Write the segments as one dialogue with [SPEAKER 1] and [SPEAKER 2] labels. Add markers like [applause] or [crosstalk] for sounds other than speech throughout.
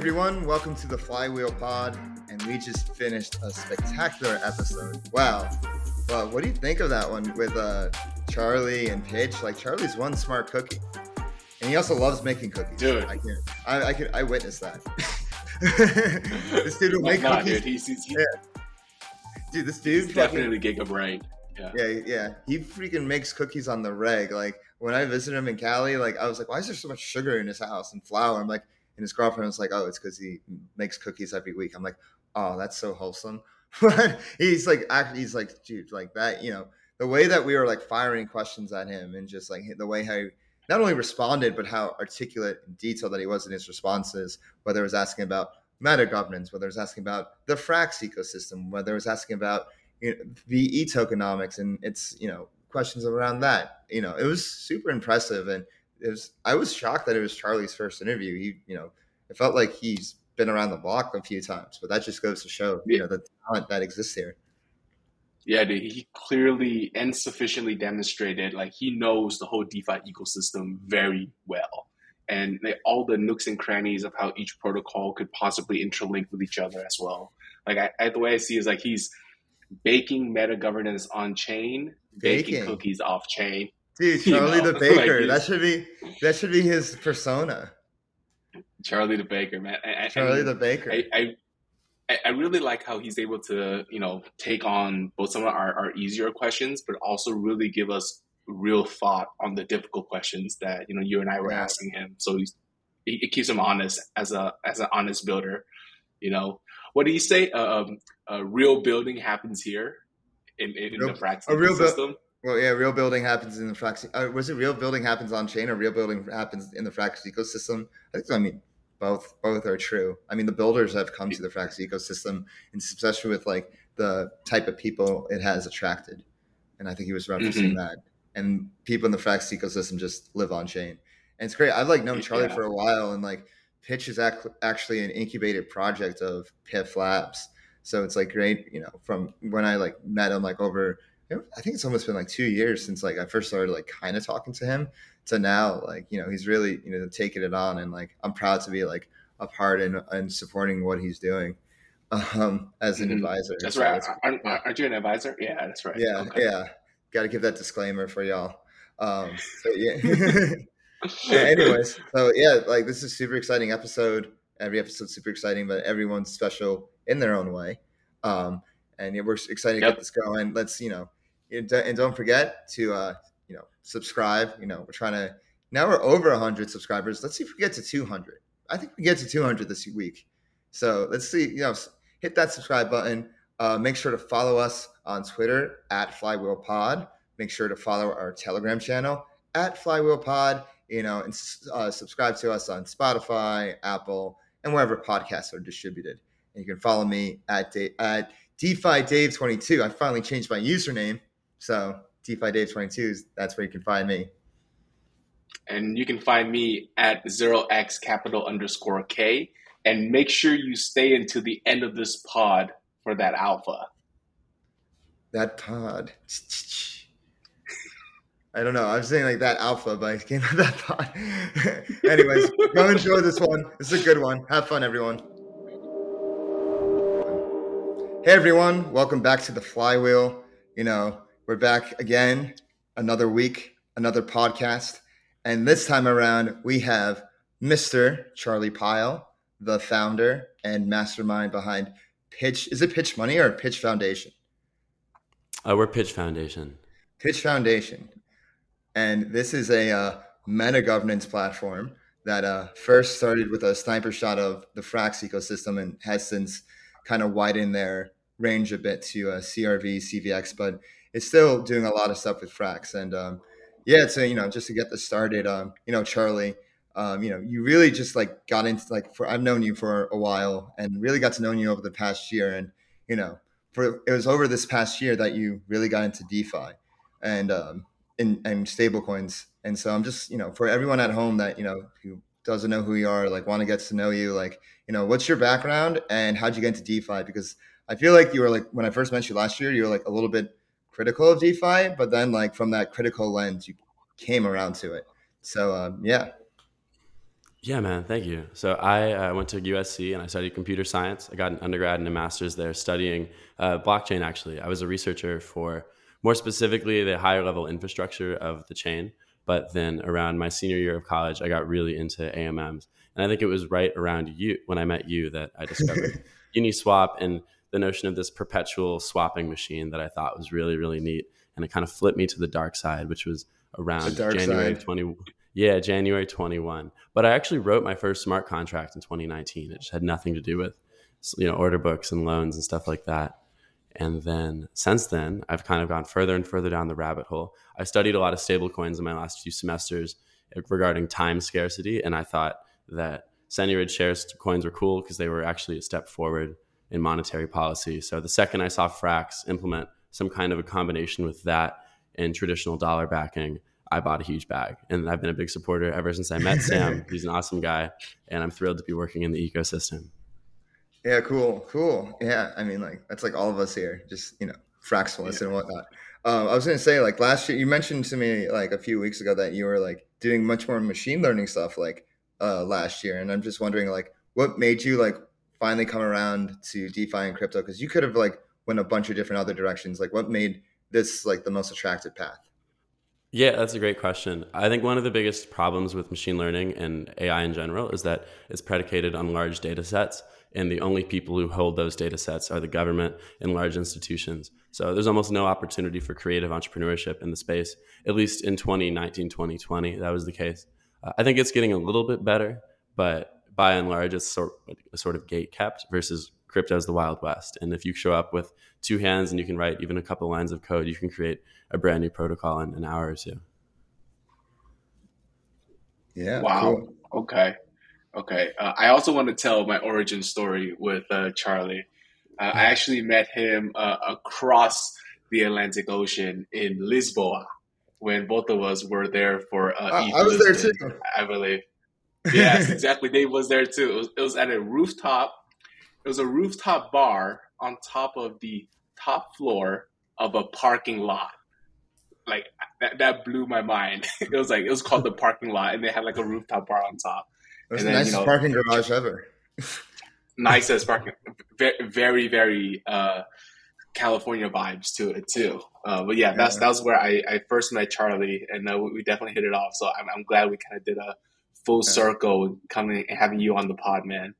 [SPEAKER 1] everyone, welcome to the Flywheel Pod, and we just finished a spectacular episode. Wow, well, what do you think of that one with uh, Charlie and Pitch? Like Charlie's one smart cookie, and he also loves making cookies.
[SPEAKER 2] Dude,
[SPEAKER 1] I can, I, I can, I witnessed that. [laughs] this dude will [laughs] make
[SPEAKER 2] nah,
[SPEAKER 1] cookies.
[SPEAKER 2] dude, he's, he's,
[SPEAKER 1] Yeah. Dude, this dude fucking-
[SPEAKER 2] definitely Giga Brain. Yeah.
[SPEAKER 1] Yeah, yeah. He freaking makes cookies on the reg. Like when I visited him in Cali, like I was like, why is there so much sugar in his house and flour? I'm like, and his girlfriend was like, oh, it's because he makes cookies every week. I'm like, oh, that's so wholesome. [laughs] But he's like, actually, he's like, dude, like that, you know, the way that we were like firing questions at him and just like the way how he not only responded, but how articulate and detailed that he was in his responses, whether it was asking about meta governance, whether it was asking about the Frax ecosystem, whether it was asking about you know, VE tokenomics and it's you know questions around that. You know, it was super impressive, and it was. I was shocked that it was Charlie's first interview. He, you know, it felt like he's been around the block a few times, but that just goes to show you know the talent that exists here.
[SPEAKER 2] Yeah, dude, he clearly and sufficiently demonstrated like he knows the whole DeFi ecosystem very well. And like, all the nooks and crannies of how each protocol could possibly interlink with each other as well. Like I, I the way I see it is like he's baking meta governance on chain, baking,
[SPEAKER 1] Baking.
[SPEAKER 2] cookies off chain.
[SPEAKER 1] Dude,
[SPEAKER 2] You
[SPEAKER 1] Charlie
[SPEAKER 2] know,
[SPEAKER 1] the [laughs] Baker.
[SPEAKER 2] like
[SPEAKER 1] that should be that should be his persona.
[SPEAKER 2] Charlie the Baker, man. I- I- I
[SPEAKER 1] Charlie
[SPEAKER 2] mean,
[SPEAKER 1] the Baker.
[SPEAKER 2] I, I I- really like how he's able to, you know, take on both some of our, our easier questions, but also really give us real thought on the difficult questions that you know you and I were
[SPEAKER 1] Yeah.
[SPEAKER 2] asking him. So he's, it it keeps him honest as a as an honest builder. You know, what do you say? Uh, um, uh, real building happens here in, in,
[SPEAKER 1] Real-
[SPEAKER 2] the practice
[SPEAKER 1] a real bu-
[SPEAKER 2] system.
[SPEAKER 1] Well, yeah, real building happens in the Frax. Uh, was it real building happens on chain or real building happens in the Frax ecosystem? I think I mean both. Both are true. I mean, the builders have come to the Frax ecosystem, and especially with like the type of people it has attracted. And I think he was referencing
[SPEAKER 2] Mhm.
[SPEAKER 1] that. And people in the Frax ecosystem just live on chain, and it's great. I've like known Charlie
[SPEAKER 2] Yeah.
[SPEAKER 1] for a while, and like Pitch is ac- actually an incubated project of Piff Labs. So it's like great, you know, from when I like met him like over I think it's almost been like two years since like I first started like kind of talking to him to now like you know he's really you know taking it on and like I'm proud to be like a part in and supporting what he's doing [laughs] um as an
[SPEAKER 2] Mhm.
[SPEAKER 1] advisor.
[SPEAKER 2] That's
[SPEAKER 1] So
[SPEAKER 2] right. Aren't, aren't you an advisor? Yeah, that's right.
[SPEAKER 1] yeah,
[SPEAKER 2] Okay.
[SPEAKER 1] yeah. Got to give that disclaimer for y'all. Um, so yeah. [laughs] [laughs] Yeah, anyways, so yeah, like this is a super exciting episode. Every episode's super exciting, but everyone's special in their own way. Um, and yeah, we're excited to
[SPEAKER 2] Yep.
[SPEAKER 1] get this going. Let's, you know, and don't- forget to, uh, you know, subscribe. You know, we're trying to now we're over 100 subscribers. Let's see if we get to 200. I think we get to 200 this week. So let's see. You know, hit that subscribe button. Uh, make sure to follow us on Twitter at Flywheel Pod. Make sure to follow our Telegram channel at Flywheel Pod. You know, and uh, subscribe to us on Spotify, Apple, and wherever podcasts are distributed. And you can follow me at at DeFi Dave 22. I finally changed my username, so DeFi Dave 22 is that's where you can find me.
[SPEAKER 2] and you can find me at 0x capital underscore K. And make sure you stay until the end of this pod for that alpha.
[SPEAKER 1] That pod. I don't know. I was saying like that alpha, but I came out that pod. [laughs] Anyways, [laughs] go enjoy this one. It's a good one. Have fun, everyone. Hey, everyone. Welcome back to the Flywheel. You know, we're back again, another week, another podcast. And this time around, we have Mr. Charlie Pyle, the founder and mastermind behind Pitch. Is it Pitch Money or Pitch Foundation?
[SPEAKER 3] Uh, we're Pitch Foundation.
[SPEAKER 1] Pitch Foundation. And this is a uh, meta governance platform that uh, first started with a sniper shot of the Frax ecosystem and has since kind of widened their range a bit to uh, CRV, CVX, but it's still doing a lot of stuff with Frax. And um, yeah, so, you know, just to get this started, um, you know, Charlie, um, you know, you really just like got into like, for I've known you for a while and really got to know you over the past year. And, you know, for it was over this past year that you really got into DeFi and um, and, and stable coins. And so I'm just, you know, for everyone at home that, you know, who doesn't know who you are, like want to get to know you, like, you know, what's your background and how'd you get into DeFi? Because I feel like you were like, when I first met you last year, you were like a little bit critical of DeFi, but then like from that critical lens, you came around to it. So um, yeah,
[SPEAKER 3] Yeah, man. Thank you. So I uh, went to USC and I studied computer science. I got an undergrad and a master's there studying uh, blockchain. Actually, I was a researcher for more specifically the higher level infrastructure of the chain. But then around my senior year of college, I got really into AMMs, and I think it was right around you when I met you that I discovered [laughs] Uniswap and the notion of this perpetual swapping machine that I thought was really really neat, and it kind of flipped me to the dark side, which was around January side. 20 yeah, January 21. But I actually wrote my first smart contract in 2019. It just had nothing to do with you know order books and loans and stuff like that. And then since then, I've kind of gone further and further down the rabbit hole. I studied a lot of stable coins in my last few semesters eh, regarding time scarcity, and I thought that Seigniorage shares coins were cool because they were actually a step forward in monetary policy. So the second I saw Frax implement some kind of a combination with that and traditional dollar backing, I bought a huge bag. And I've been a big supporter ever since I met [laughs] Sam. He's an awesome guy, and I'm thrilled to be working in the ecosystem.
[SPEAKER 1] Yeah, cool, cool. Yeah, I mean, like that's like all of us here, just you know, fractionalists yeah. and whatnot. Um, I was gonna say, like last year, you mentioned to me like a few weeks ago that you were like doing much more machine learning stuff like uh, last year, and I'm just wondering like what made you like finally come around to DeFi and crypto because you could have like went a bunch of different other directions. Like, what made this like the most attractive path?
[SPEAKER 3] Yeah, that's a great question. I think one of the biggest problems with machine learning and AI in general is that it's predicated on large data sets and the only people who hold those data sets are the government and large institutions. So there's almost no opportunity for creative entrepreneurship in the space, at least in 2019, 2020. That was the case. Uh, I think it's getting a little bit better, but by and large, it's sort, sort of gate kept versus crypto is the Wild West. And if you show up with two hands and you can write even a couple lines of code, you can create a brand new protocol in an hour or two.
[SPEAKER 1] Yeah.
[SPEAKER 2] Wow. Cool. Okay. Okay. Uh, I also want to tell my origin story with uh, Charlie. Uh, I actually met him uh, across the Atlantic Ocean in Lisboa when both of us were there for.
[SPEAKER 1] Uh, I was Lisbon, there too.
[SPEAKER 2] I believe. Yes, [laughs] exactly. Dave was there too. It was, it was at a rooftop. It was a rooftop bar on top of the top floor of a parking lot. Like that, that blew my mind. [laughs] it was like it was called the parking lot, and they had like a rooftop bar on top.
[SPEAKER 1] That's the nicest you know, parking garage ever. [laughs]
[SPEAKER 2] nicest parking, very, very uh, California vibes to it too. Uh, but yeah, that's yeah. that's where I, I first met Charlie, and uh, we definitely hit it off. So I'm, I'm glad we kind of did a full yeah. circle coming and having you on the pod, man.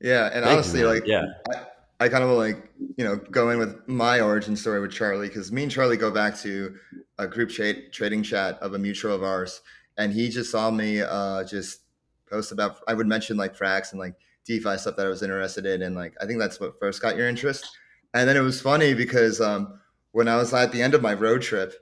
[SPEAKER 1] Yeah, and Thank honestly, you, like yeah. I, I kind of like you know go in with my origin story with Charlie because me and Charlie go back to a group chat trading chat of a mutual of ours, and he just saw me uh, just post about I would mention like Frax and like DeFi stuff that I was interested in, and like I think that's what first got your interest. And then it was funny because um, when I was at the end of my road trip,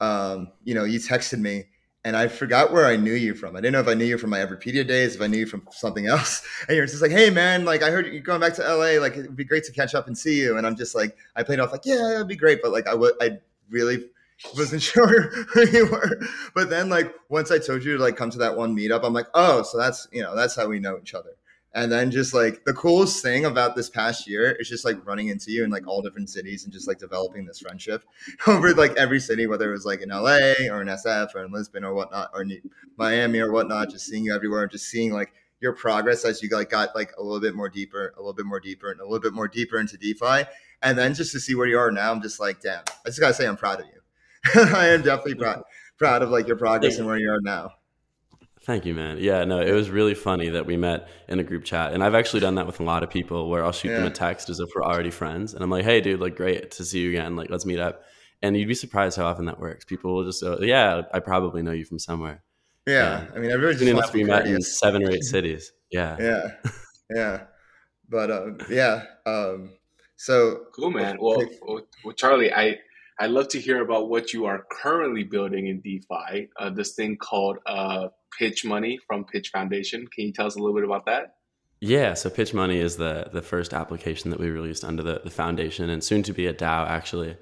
[SPEAKER 1] um, you know, you texted me and I forgot where I knew you from. I didn't know if I knew you from my Everpedia days, if I knew you from something else. [laughs] And you're just like, hey man, like I heard you're going back to LA. Like it'd be great to catch up and see you. And I'm just like, I played off like, yeah, it'd be great, but like I would, I really wasn't [laughs] sure who you were. But then like once I told you to like come to that one meetup, I'm like, oh, so that's you know, that's how we know each other. And then just like the coolest thing about this past year is just like running into you in like all different cities and just like developing this friendship [laughs] over like every city, whether it was like in LA or in SF or in Lisbon or whatnot or Miami or whatnot, just seeing you everywhere and just seeing like your progress as you like got like a little bit more deeper, a little bit more deeper, and a little bit more deeper into DeFi. And then just to see where you are now, I'm just like, damn, I just gotta say I'm proud of you. [laughs] I am definitely proud proud of like your progress and where you are now.
[SPEAKER 3] Thank you, man. Yeah, no, it was really funny that we met in a group chat, and I've actually done that with a lot of people where I'll shoot yeah. them a text as if we're already friends, and I'm like, "Hey, dude, like, great to see you again. Like, let's meet up." And you'd be surprised how often that works. People will just, go, "Yeah, I probably know you from somewhere."
[SPEAKER 1] Yeah, yeah. I mean, everybody's just
[SPEAKER 3] enough we met in seven or eight [laughs] cities. Yeah,
[SPEAKER 1] yeah, yeah. But uh, yeah, um, so
[SPEAKER 2] cool, man. Well, well, Charlie, I I'd love to hear about what you are currently building in DeFi. Uh, this thing called uh, Pitch Money from Pitch Foundation. Can you tell us a little bit about that?
[SPEAKER 3] Yeah, so Pitch Money is the the first application that we released under the, the foundation, and soon to be a DAO actually.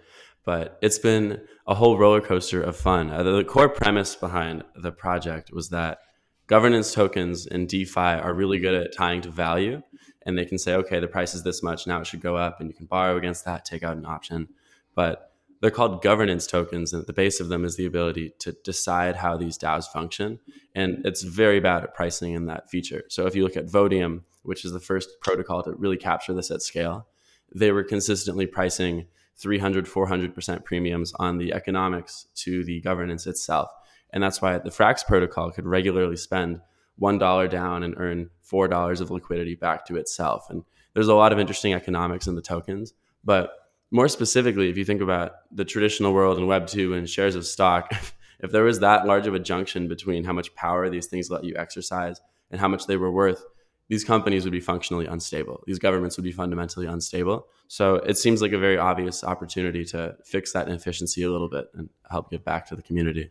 [SPEAKER 3] But it's been a whole roller coaster of fun. Uh, the, the core premise behind the project was that governance tokens in DeFi are really good at tying to value, and they can say, okay, the price is this much, now it should go up, and you can borrow against that, take out an option. But they're called governance tokens, and at the base of them is the ability to decide how these DAOs function. And it's very bad at pricing in that feature. So if you look at Votium which is the first protocol to really capture this at scale, they were consistently pricing 300, 400% premiums on the economics to the governance itself. And that's why the Frax protocol could regularly spend $1 down and earn $4 of liquidity back to itself. And there's a lot of interesting economics in the tokens. But more specifically, if you think about the traditional world and Web2 and shares of stock, [laughs] if there was that large of a junction between how much power these things let you exercise and how much they were worth, these companies would be functionally unstable. These governments would be fundamentally unstable. So it seems like a very obvious opportunity to fix that inefficiency a little bit and help give back to the community.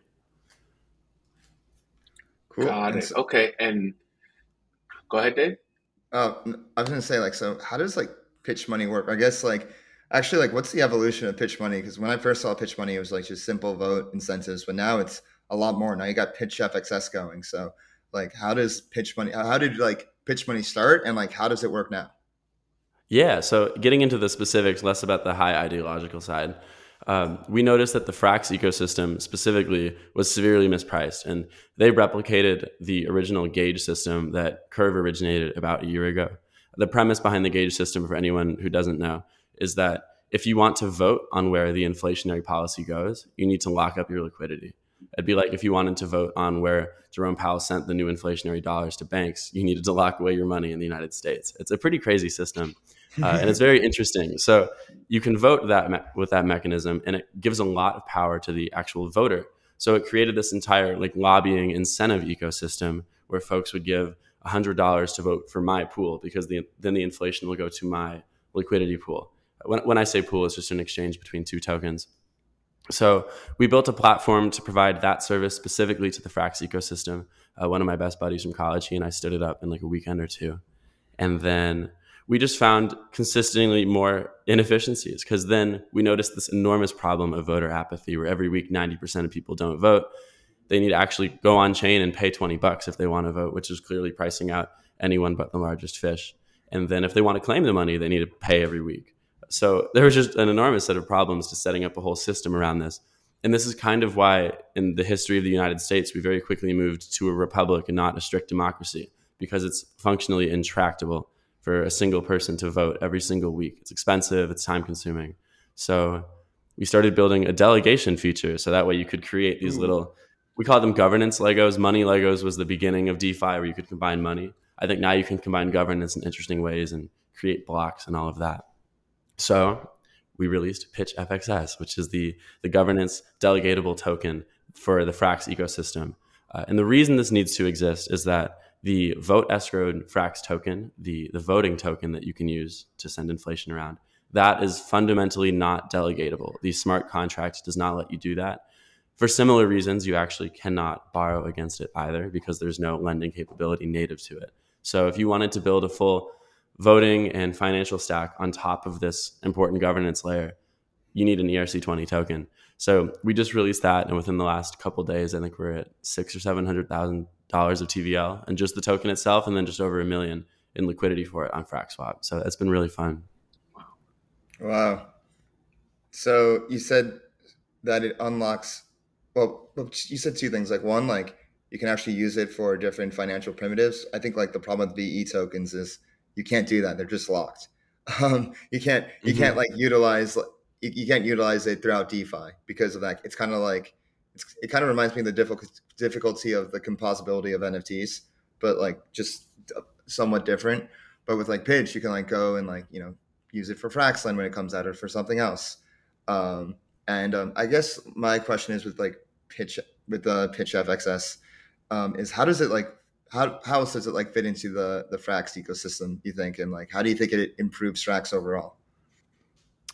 [SPEAKER 2] Cool. Got it. Okay. And go ahead, Dave.
[SPEAKER 1] Uh, I was going to say, like, so how does like pitch money work? I guess, like, actually, like, what's the evolution of pitch money? Because when I first saw pitch money, it was like just simple vote incentives, but now it's a lot more. Now you got pitch FXS going. So, like, how does pitch money, how did like pitch money start and like how does it work now?
[SPEAKER 3] Yeah, so getting into the specifics, less about the high ideological side. Um, we noticed that the Frax ecosystem specifically was severely mispriced, and they replicated the original gauge system that Curve originated about a year ago. The premise behind the gauge system, for anyone who doesn't know, is that if you want to vote on where the inflationary policy goes, you need to lock up your liquidity. It'd be like if you wanted to vote on where Jerome Powell sent the new inflationary dollars to banks, you needed to lock away your money in the United States. It's a pretty crazy system. Uh, [laughs] and it's very interesting. So you can vote that me- with that mechanism, and it gives a lot of power to the actual voter. So it created this entire like lobbying incentive ecosystem where folks would give hundred dollars to vote for my pool because the, then the inflation will go to my liquidity pool. When, when I say pool, it's just an exchange between two tokens. So we built a platform to provide that service specifically to the Frax ecosystem. Uh, one of my best buddies from college, he and I stood it up in like a weekend or two. And then we just found consistently more inefficiencies because then we noticed this enormous problem of voter apathy where every week 90% of people don't vote. They need to actually go on chain and pay 20 bucks if they want to vote, which is clearly pricing out anyone but the largest fish. And then if they want to claim the money, they need to pay every week. So there was just an enormous set of problems to setting up a whole system around this. And this is kind of why, in the history of the United States, we very quickly moved to a republic and not a strict democracy because it's functionally intractable for a single person to vote every single week. It's expensive, it's time consuming. So we started building a delegation feature so that way you could create these hmm. little, we call them governance Legos. Money Legos was the beginning of DeFi where you could combine money. I think now you can combine governance in interesting ways and create blocks and all of that. So we released Pitch FXS, which is the, the governance delegatable token for the Frax ecosystem. Uh, and the reason this needs to exist is that the vote escrowed Frax token, the, the voting token that you can use to send inflation around, that is fundamentally not delegatable. The smart contract does not let you do that. For similar reasons, you actually cannot borrow against it either because there's no lending capability native to it. So if you wanted to build a full voting and financial stack on top of this important governance layer, you need an ERC20 token. So we just released that, and within the last couple days, I think we're at six or seven hundred thousand dollars of TVL, and just the token itself, and then just over a million in liquidity for it on FraxSwap. So that's been really fun.
[SPEAKER 1] Wow. Wow. So you said that it unlocks. Well, you said two things. Like one, like you can actually use it for different financial primitives. I think like the problem with VE tokens is you can't do that. They're just locked. [laughs] Um, you can't you mm-hmm. can't like utilize you, you, can't utilize it throughout DeFi because of that. It's kind of like it kind of reminds me of the difficult, difficulty of the composability of NFTs, but like just somewhat different. But with like Pitch, you can like go and like you know use it for Fraxlend when it comes out or for something else. Um, and um, I guess my question is with like Pitch with the Pitch FXS um, is how does it like how how else does it like fit into the the Frax ecosystem? You think, and like how do you think it improves Frax overall?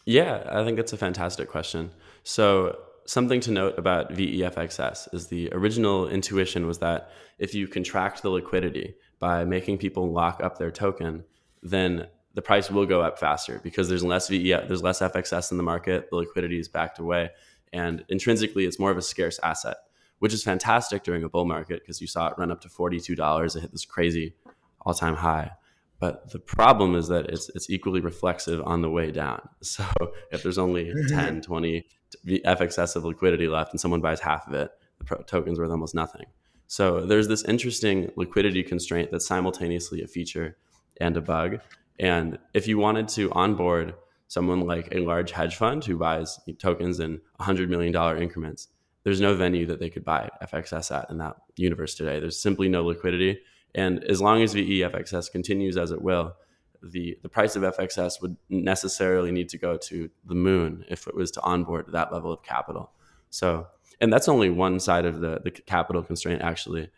[SPEAKER 3] Yeah, I think that's a fantastic question. So something to note about VEFXS is the original intuition was that if you contract the liquidity by making people lock up their token, then the price will go up faster because there's less VE, there's less FXS in the market, the liquidity is backed away, and intrinsically it's more of a scarce asset which is fantastic during a bull market because you saw it run up to $42. It hit this crazy all time high. But the problem is that it's it's equally reflexive on the way down. [laughs] So if there's only [laughs] 10, 20 FXS of liquidity left and someone buys half of it, the token's worth almost nothing. So there's this interesting liquidity constraint that's simultaneously a feature and a bug. And if you wanted to onboard someone like a large hedge fund who buys tokens in $100 million increments, there's no venue that they could buy FXS at in that universe today. There's simply no liquidity. And as long as VEFXS continues as it will, the, the price of FXS would necessarily need to go to the moon if it was to onboard that level of capital. So, and that's only one side of the, the capital constraint, actually.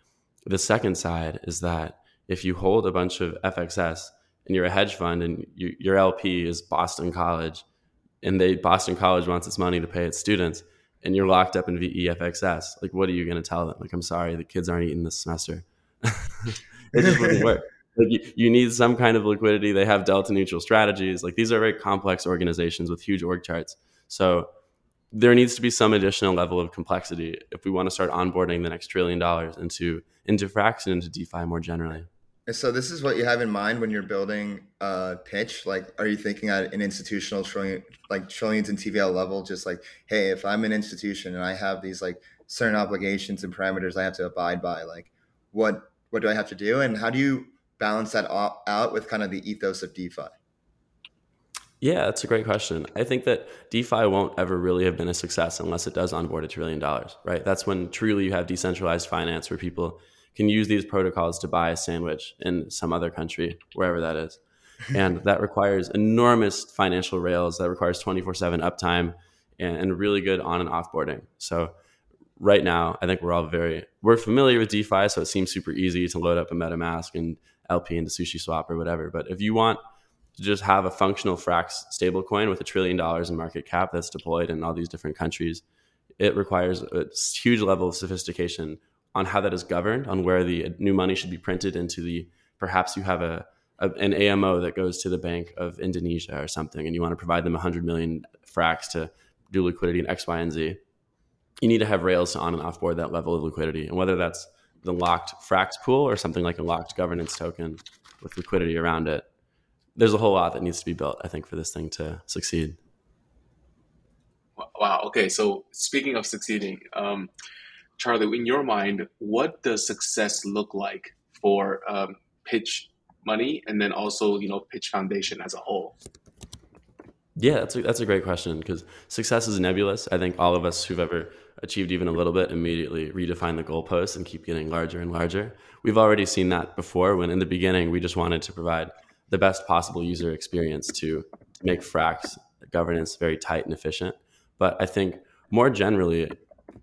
[SPEAKER 3] The second side is that if you hold a bunch of FXS and you're a hedge fund and you, your LP is Boston College and they Boston College wants its money to pay its students and you're locked up in VEFXS, like what are you going to tell them? Like, I'm sorry, the kids aren't eating this semester. [laughs] it just wouldn't work. Like you, you, need some kind of liquidity. They have delta neutral strategies. Like these are very complex organizations with huge org charts. So there needs to be some additional level of complexity if we want to start onboarding the next trillion dollars into into and into DeFi more generally.
[SPEAKER 1] So this is what you have in mind when you're building a pitch. Like, are you thinking at an institutional trillion, like trillions in TVL level? Just like, hey, if I'm an institution and I have these like certain obligations and parameters I have to abide by, like, what what do I have to do, and how do you balance that out with kind of the ethos of DeFi?
[SPEAKER 3] Yeah, that's a great question. I think that DeFi won't ever really have been a success unless it does onboard a trillion dollars, right? That's when truly you have decentralized finance where people can use these protocols to buy a sandwich in some other country, wherever that is. And that requires enormous financial rails, that requires 24 7 uptime and, and really good on and offboarding. So right now, I think we're all very we're familiar with DeFi, so it seems super easy to load up a MetaMask and LP into SushiSwap or whatever. But if you want to just have a functional Frax stablecoin with a trillion dollars in market cap that's deployed in all these different countries, it requires a huge level of sophistication on how that is governed, on where the new money should be printed into the perhaps you have a, a, an AMO that goes to the Bank of Indonesia or something, and you want to provide them 100 million Frax to do liquidity in X, Y, and Z. You need to have rails to on and off board that level of liquidity, and whether that's the locked Frax pool or something like a locked governance token with liquidity around it. There's a whole lot that needs to be built, I think, for this thing to succeed.
[SPEAKER 2] Wow. Okay. So speaking of succeeding, um, Charlie, in your mind, what does success look like for um, Pitch Money and then also, you know, Pitch Foundation as a whole?
[SPEAKER 3] Yeah, that's a, that's a great question because success is nebulous. I think all of us who've ever achieved even a little bit immediately redefine the goalposts and keep getting larger and larger. We've already seen that before when in the beginning we just wanted to provide the best possible user experience to make Frax governance very tight and efficient. But I think more generally,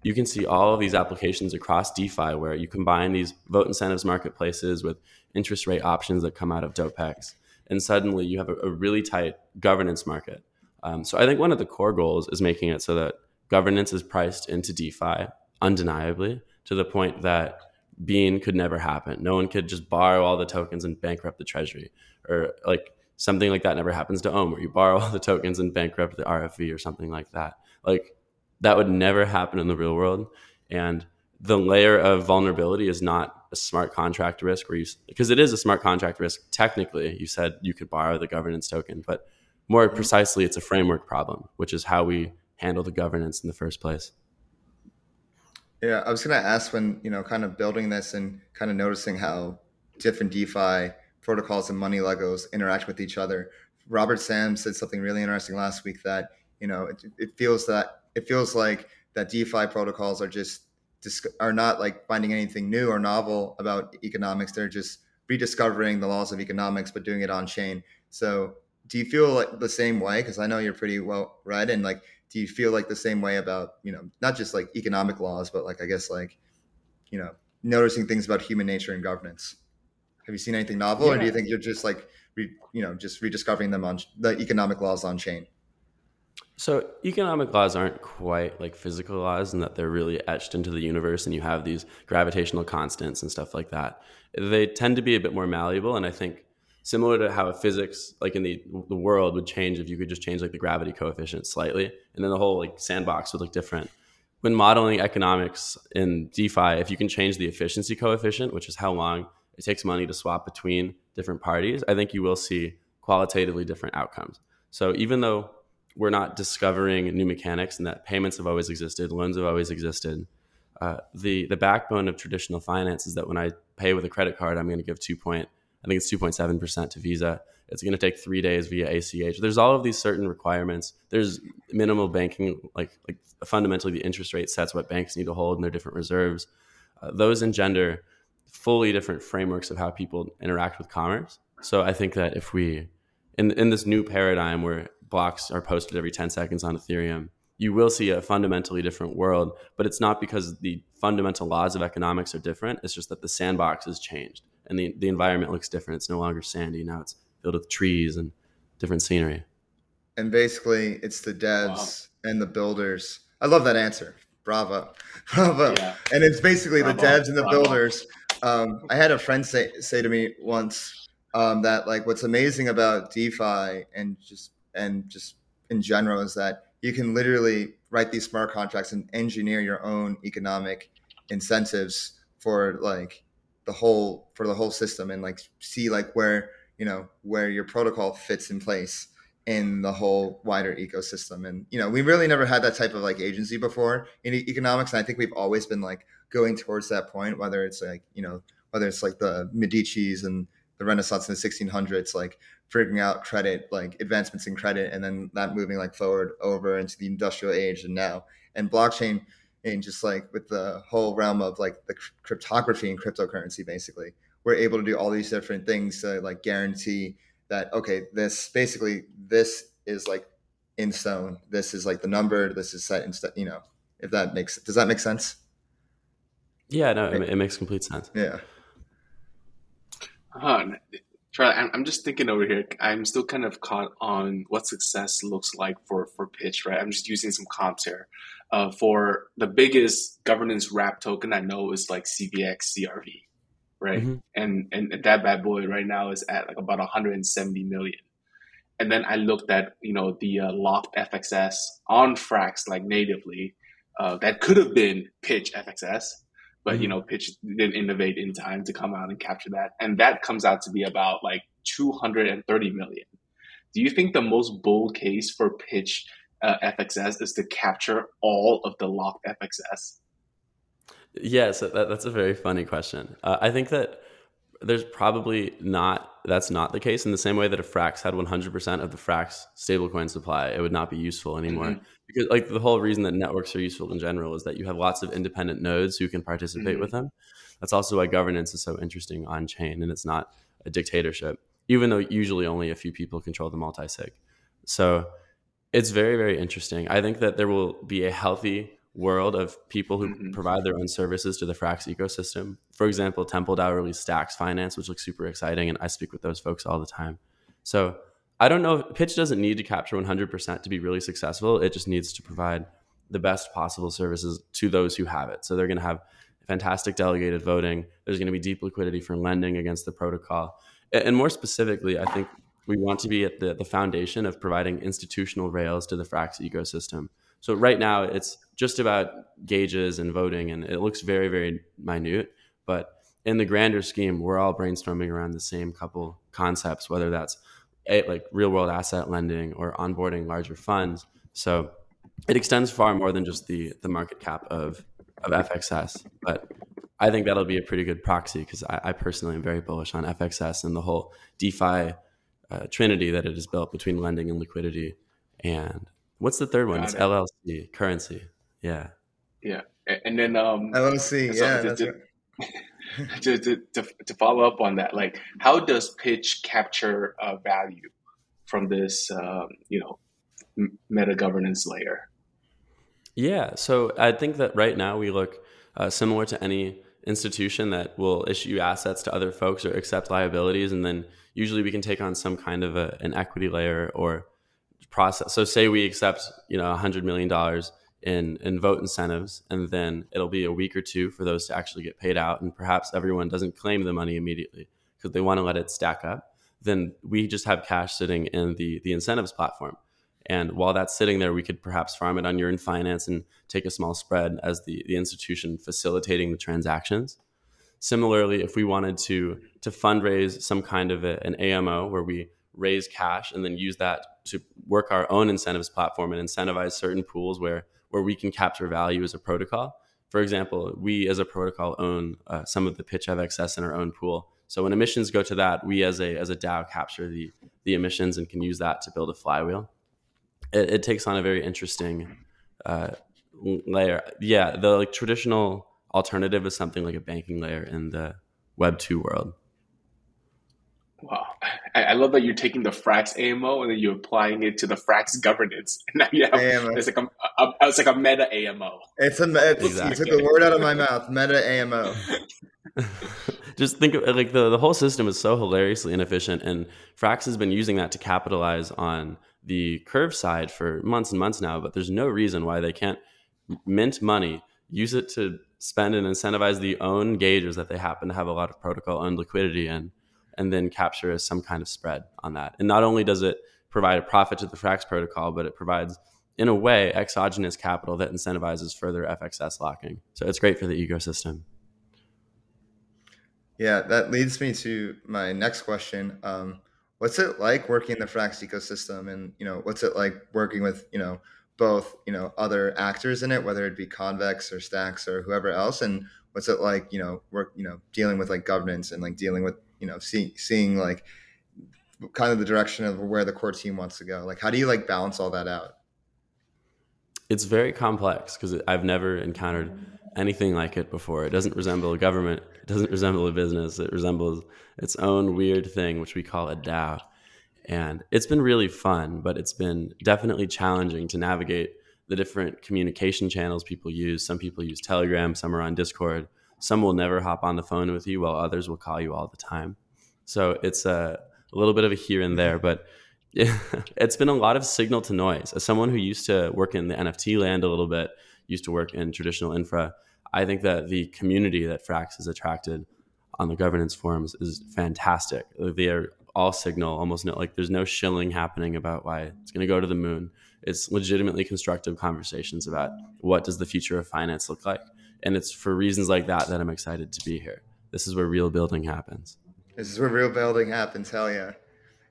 [SPEAKER 3] you can see all of these applications across DeFi where you combine these vote incentives marketplaces with interest rate options that come out of DOPEX. And suddenly you have a, a really tight governance market. Um, so I think one of the core goals is making it so that governance is priced into DeFi undeniably to the point that Bean could never happen. No one could just borrow all the tokens and bankrupt the treasury, or like something like that never happens to Ohm, where you borrow all the tokens and bankrupt the RFV or something like that. Like that would never happen in the real world. And the layer of vulnerability is not a smart contract risk where you because it is a smart contract risk technically. You said you could borrow the governance token but more precisely it's a framework problem which is how we handle the governance in the first place.
[SPEAKER 1] Yeah i was going to ask when you know kind of building this and kind of noticing how different defi protocols and money legos interact with each other. Robert sam said something really interesting last week that you know it, it feels that it feels like that DeFi protocols are just are not like finding anything new or novel about economics. They're just rediscovering the laws of economics, but doing it on chain. So, do you feel like the same way? Because I know you're pretty well read, and like, do you feel like the same way about you know not just like economic laws, but like I guess like you know noticing things about human nature and governance? Have you seen anything novel, yeah. or do you think you're just like re, you know just rediscovering them on the economic laws on chain?
[SPEAKER 3] So economic laws aren't quite like physical laws in that they're really etched into the universe and you have these gravitational constants and stuff like that. They tend to be a bit more malleable and I think similar to how physics like in the the world would change if you could just change like the gravity coefficient slightly and then the whole like sandbox would look different. When modeling economics in DeFi, if you can change the efficiency coefficient, which is how long it takes money to swap between different parties, I think you will see qualitatively different outcomes. So even though we're not discovering new mechanics and that payments have always existed, loans have always existed, uh, the the backbone of traditional finance is that when I pay with a credit card, I'm going to give two point, I think it's two point seven percent to Visa. It's going to take three days via ACH. There's all of these certain requirements. There's minimal banking, like like fundamentally the interest rate sets what banks need to hold in their different reserves. Uh, those engender fully different frameworks of how people interact with commerce. So I think that if we in in this new paradigm where blocks are posted every 10 seconds on Ethereum, you will see a fundamentally different world. But it's not because the fundamental laws of economics are different. It's just that the sandbox has changed and the, the environment looks different. It's no longer sandy. Now it's filled with trees and different scenery.
[SPEAKER 1] And basically, it's the devs wow. and the builders. I love that answer. Bravo. [laughs] Bravo. Yeah. And it's basically Bravo. the devs and the Bravo. builders. Um, I had a friend say, say to me once um, that like what's amazing about DeFi and just and just in general is that you can literally write these smart contracts and engineer your own economic incentives for like the whole for the whole system and like see like where you know where your protocol fits in place in the whole wider ecosystem. And you know we really never had that type of like agency before in economics and i think we've always been like going towards that point whether it's like you know whether it's like the medicis and the renaissance in the 1600s like figuring out credit like advancements in credit and then that moving like forward over into the industrial age and now. And blockchain and just like with the whole realm of like the cryptography and cryptocurrency basically we're able to do all these different things to like guarantee that okay this basically this is like in stone. This is like the number. This is set in stone you know if that makes does that make sense?
[SPEAKER 3] Yeah no it, it makes complete sense.
[SPEAKER 1] Yeah.
[SPEAKER 2] Uh, Charlie, I'm just thinking over here. I'm still kind of caught on what success looks like for for pitch, right? I'm just using some comps here. Uh, for the biggest governance wrap token I know is like CVX CRV, right? Mm-hmm. And and that bad boy right now is at like about 170 million. And then I looked at you know the uh, locked FXS on Frax like natively. Uh, that could have been pitch FXS, but mm-hmm. you know pitch didn't innovate in time to come out and capture that. And that comes out to be about like 230 million. Do you think the most bold case for pitch uh, fxs is to capture all of the locked fxs
[SPEAKER 3] yes that, that's a very funny question. Uh, i think that there's probably not that's not the case. In the same way that if frax had 100% of the frax stablecoin supply it would not be useful anymore. Mm-hmm. because like the whole reason that networks are useful in general is that you have lots of independent nodes who can participate mm-hmm. with them. That's also why governance is so interesting on chain and it's not a dictatorship even though usually only a few people control the multi-sig. So it's very very interesting. I think that there will be a healthy world of people who mm-hmm. provide their own services to the Frax ecosystem. For example, Temple DAO released Stax Finance, which looks super exciting, and I speak with those folks all the time. So I don't know. Pitch doesn't need to capture 100% to be really successful. It just needs to provide the best possible services to those who have it. So they're going to have fantastic delegated voting. There's going to be deep liquidity for lending against the protocol. And more specifically, I think we want to be at the, the foundation of providing institutional rails to the Frax ecosystem. So right now it's just about gauges and voting, and it looks very, very minute. But in the grander scheme, we're all brainstorming around the same couple concepts, whether that's a, like real world asset lending or onboarding larger funds. So it extends far more than just the the market cap of of FXS. But I think that'll be a pretty good proxy because I, I, personally am very bullish on FXS and the whole DeFi uh, trinity that it has built between lending and liquidity and What's the third one? It's LLC currency. Yeah.
[SPEAKER 2] Yeah, and then um,
[SPEAKER 1] LLC. So yeah.
[SPEAKER 2] To, to, right. [laughs] to, to, to, to, follow up on that, like, how does pitch capture uh, value from this, um, you know, meta governance layer?
[SPEAKER 3] Yeah. So I think that right now we look uh, similar to any institution that will issue assets to other folks or accept liabilities, and then usually we can take on some kind of a, an equity layer or process. So say we accept, you know, hundred million dollars in in vote incentives, and then it'll be a week or two for those to actually get paid out, and perhaps everyone doesn't claim the money immediately because they want to let it stack up. Then we just have cash sitting in the the incentives platform. And while that's sitting there, we could perhaps farm it on Yearn Finance and take a small spread as the, the institution facilitating the transactions. Similarly, if we wanted to to fundraise some kind of a, an AMO where we raise cash and then use that to work our own incentives platform and incentivize certain pools where where we can capture value as a protocol. For example, we as a protocol own uh, some of the pitch FXS in our own pool. So when emissions go to that, we as a as a DAO capture the the emissions and can use that to build a flywheel. It, it takes on a very interesting uh, layer. Yeah, the like traditional alternative is something like a banking layer in the Web two world.
[SPEAKER 2] Wow, I, love that you're taking the Frax AMO and then you're applying it to the Frax governance. And [laughs] now you have AMO. it's like a, a, it's like a meta AMO.
[SPEAKER 1] It's a it's, exactly. you took the word out of my mouth. Meta AMO. [laughs]
[SPEAKER 3] Just think of like the the whole system is so hilariously inefficient, and Frax has been using that to capitalize on the curve side for months and months now. But there's no reason why they can't mint money, use it to spend and incentivize the own gauges that they happen to have a lot of protocol owned liquidity in, and then capture some kind of spread on that. And not only does it provide a profit to the Frax protocol, but it provides, in a way, exogenous capital that incentivizes further FXS locking. So it's great for the ecosystem.
[SPEAKER 1] Yeah, that leads me to my next question. Um, what's it like working in the Frax ecosystem, and you know, what's it like working with you know both you know other actors in it, whether it be Convex or Stax or whoever else, and what's it like you know work you know dealing with like governance and like dealing with you know seeing seeing like kind of the direction of where the core team wants to go. Like, how do you like balance all that out?
[SPEAKER 3] It's very complex because I've never encountered anything like it before. It doesn't resemble a government. It doesn't resemble a business. It resembles its own weird thing, which we call a DAO. And it's been really fun, but it's been definitely challenging to navigate the different communication channels people use. Some people use Telegram, some are on Discord. Some will never hop on the phone with you, while others will call you all the time. So it's a, a little bit of a here and there, but [laughs] it's been a lot of signal to noise. As someone who used to work in the NFT land a little bit, used to work in traditional infra, I think that the community that Frax has attracted on the governance forums is fantastic. They are all signal, almost no, like there's no shilling happening about why it's going to go to the moon. It's legitimately constructive conversations about what does the future of finance look like, and it's for reasons like that that I'm excited to be here. This is where real building happens.
[SPEAKER 1] This is where real building happens. Hell yeah,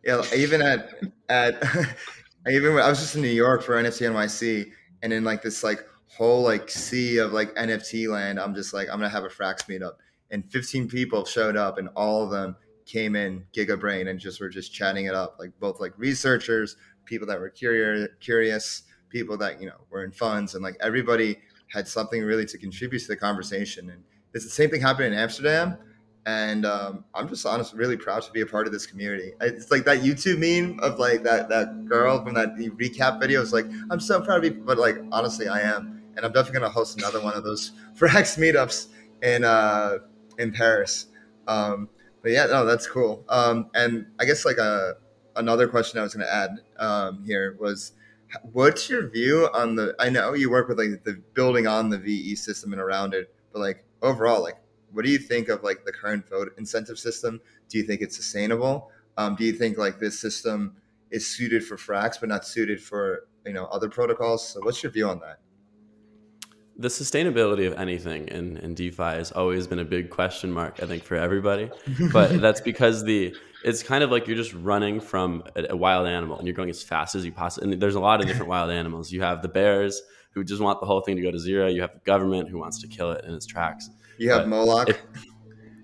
[SPEAKER 1] yeah. Even at at [laughs] even when I was just in New York for NFT NYC, and in like this like whole like sea of like NFT land, I'm just like I'm gonna have a Frax meetup, and 15 people showed up, and all of them came in gigabrain and just were just chatting it up like both like researchers people that were curious curious people that you know were in funds and like everybody had something really to contribute to the conversation. And it's the same thing happened in amsterdam. And um, i'm just honestly really proud to be a part of this community. It's like that youtube meme of like that that girl from that recap video is like i'm so proud of you but like honestly i am. And i'm definitely to host another one of those [laughs] frax meetups in uh in paris. Um, but yeah, no, that's cool. Um, and I guess like a uh, another question I was to add um, here was, what's your view on the? I know you work with like the building on the VE system and around it, but like overall, like what do you think of like the current vote incentive system? Do you think it's sustainable? Um, do you think like this system is suited for Frax but not suited for you know other protocols? So what's your view on that?
[SPEAKER 3] the sustainability of anything in, in DeFi has always been a big question mark, I think, for everybody. But that's because the it's kind of like you're just running from a, a, wild animal and you're going as fast as you possibly. And there's a lot of different wild animals. You have the bears who just want the whole thing to go to zero. You have the government who wants to kill it in its tracks.
[SPEAKER 1] You have but Moloch. If,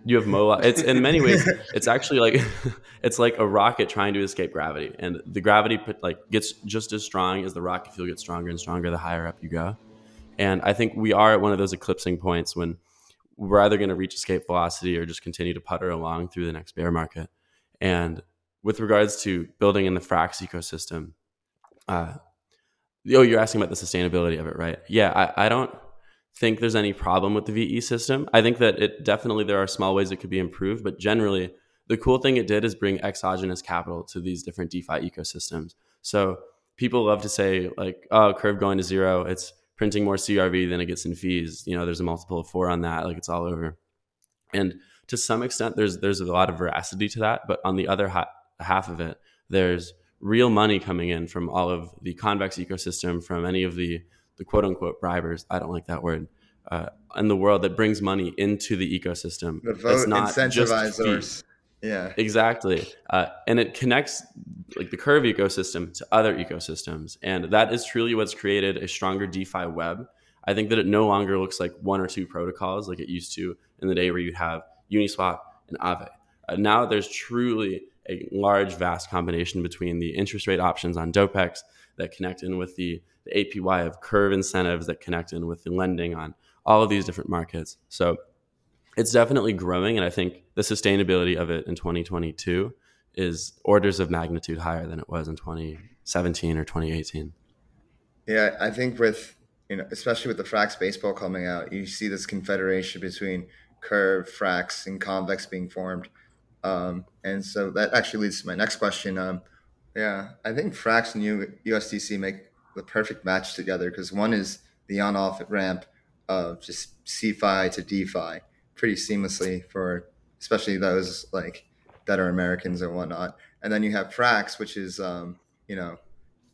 [SPEAKER 3] you have Moloch. It's in many ways, it's actually like [laughs] it's like a rocket trying to escape gravity, and the gravity like gets just as strong as the rocket fuel gets stronger and stronger the higher up you go. And I think we are at one of those eclipsing points when we're either going to reach escape velocity or just continue to putter along through the next bear market. And with regards to building in the Frax ecosystem, uh, oh, you're asking about the sustainability of it, right? Yeah, I, I don't think there's any problem with the VE system. I think that it definitely there are small ways it could be improved, but generally, the cool thing it did is bring exogenous capital to these different DeFi ecosystems. So people love to say like, "Oh, curve going to zero, It's printing more CRV than it gets in fees. You know, there's a multiple of four on that. Like it's all over. And to some extent, there's there's a lot of veracity to that. But on the other ha- half of it, there's real money coming in from all of the convex ecosystem, from any of the the quote unquote bribers. I don't like that word. uh, in the world that brings money into the ecosystem.
[SPEAKER 1] The vote
[SPEAKER 3] not
[SPEAKER 1] incentivizers.
[SPEAKER 3] Yeah, exactly. Uh, and it connects like the Curve ecosystem to other ecosystems, and that is truly what's created a stronger DeFi web. I think that it no longer looks like one or two protocols like it used to in the day where you have Uniswap and Aave. Uh, now there's truly a large, vast combination between the interest rate options on Dopex that connect in with the, the APY of Curve incentives that connect in with the lending on all of these different markets. So it's definitely growing, and I think the sustainability of it in 2022 is orders of magnitude higher than it was in 2017 or 2018.
[SPEAKER 1] Yeah, I think with you know, especially with the Frax base pool coming out, you see this confederation between Curve, Frax, and Convex being formed. Um, and so that actually leads to my next question. Um, yeah, I think Frax and USDC make the perfect match together because one is the on-off ramp of just CeFi to DeFi pretty seamlessly for especially those like that are Americans and whatnot. And then you have Frax, which is um, you know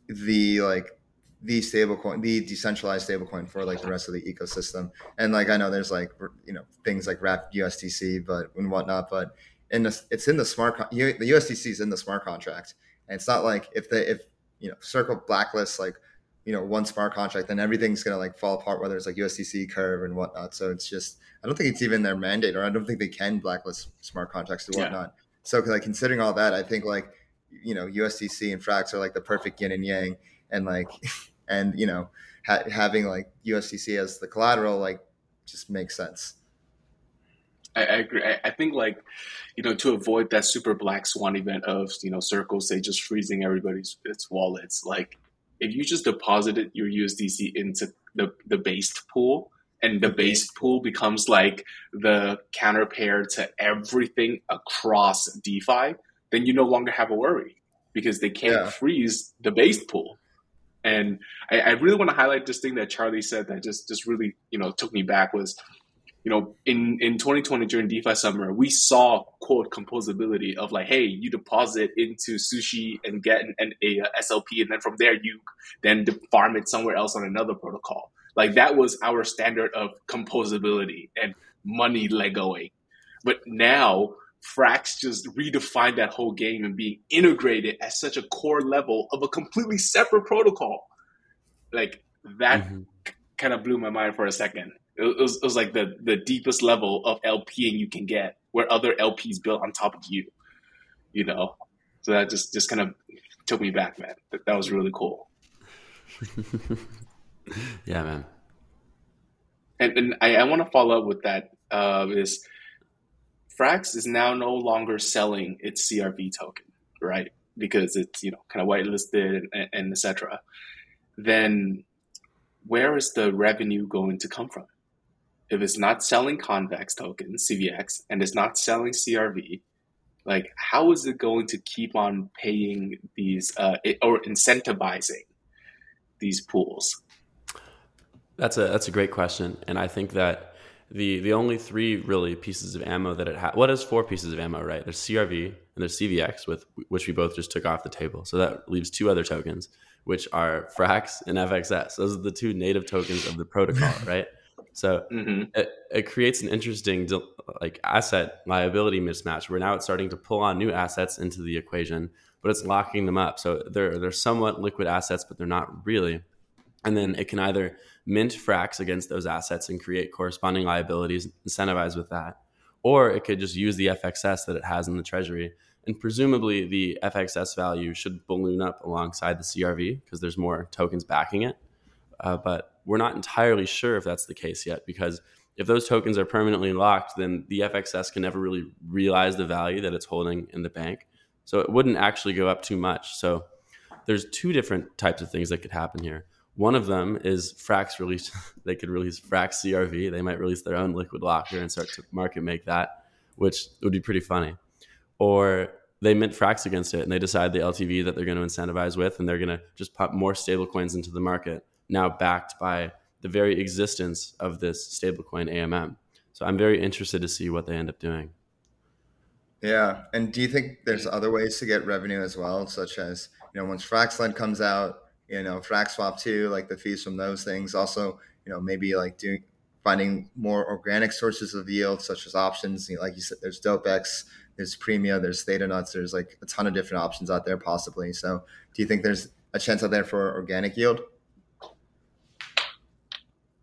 [SPEAKER 1] the like the stablecoin, the decentralized stablecoin for like the rest of the ecosystem. And like I know there's like you know things like Wrap USDC, but and whatnot. But in the, it's in the smart the USDC is in the smart contract, and it's not like if the if you know Circle blacklists like you know one smart contract, then everything's gonna like fall apart. Whether it's like USDC curve and whatnot. So it's just I don't think it's even their mandate, or I don't think they can blacklist smart contracts and whatnot. Yeah. So like considering all that, I think like you know USDC and Frax are like the perfect yin and yang, and like [laughs] and you know ha- having like USDC as the collateral like just makes sense.
[SPEAKER 2] I, I agree. I, I, think like you know to avoid that super black swan event of you know circles say just freezing everybody's its wallets. Like if you just deposited your USDC into the the based pool and the mm-hmm. base pool becomes like the counterpair to everything across DeFi, then you no longer have a worry because they can't yeah. freeze the base pool. And I, I really want to highlight this thing that Charlie said that just just really you know took me back was you know, in, in 2020 during DeFi summer, we saw quote composability of like, hey, you deposit into sushi and get an, an a, a SLP, and then from there you then farm it somewhere else on another protocol. Like that was our standard of composability and money legoing. But now Frax just redefined that whole game and being integrated at such a core level of a completely separate protocol. Like that mm-hmm. kind of blew my mind for a second. It was, it was like the, the deepest level of LPing you can get where other LPs built on top of you, you know? So that just, just kind of took me back, man. That, that was really cool. [laughs]
[SPEAKER 3] yeah, man.
[SPEAKER 2] And, and I, I want to follow up with that. Uh, is Frax is now no longer selling its CRV token, right? Because it's you know kind of whitelisted and, and, etc. Then where is the revenue going to come from? If it's not selling convex tokens, CVX, and it's not selling CRV, like how is it going to keep on paying these uh, or incentivizing these pools?
[SPEAKER 3] That's a that's a great question, and I think that the the only three really pieces of ammo that it has. What is four pieces of ammo? Right? There's CRV and there's CVX, with which we both just took off the table. So that leaves two other tokens, which are Frax and FXS. Those are the two native tokens of the protocol, [laughs] right? So mm-hmm. it, it creates an interesting like asset liability mismatch where now it's starting to pull on new assets into the equation, but it's locking them up. So they're they're somewhat liquid assets, but they're not really. And then it can either mint frax against those assets and create corresponding liabilities incentivized with that, or it could just use the FXS that it has in the treasury. And presumably, the FXS value should balloon up alongside the CRV because there's more tokens backing it. Uh, but we're not entirely sure if that's the case yet because if those tokens are permanently locked, then the FXS can never really realize the value that it's holding in the bank. So it wouldn't actually go up too much. So there's two different types of things that could happen here. One of them is Frax release. [laughs] they could release Frax CRV. They might release their own liquid locker and start to market make that, which would be pretty funny. Or they mint Frax against it and they decide the LTV that they're going to incentivize with, and they're going to just pump more stablecoins into the market, now backed by the very existence of this stablecoin AMM. So I'm very interested to see what they end up doing.
[SPEAKER 1] Yeah, and do you think there's other ways to get revenue as well, such as you know once Fraxlend comes out, you know, FraxSwap too, like the fees from those things. Also, you know, maybe like doing finding more organic sources of yield, such as options. You know, like you said, there's DopeX, there's Premia, there's Thetanuts, there's like a ton of different options out there possibly. So do you think there's a chance out there for organic yield?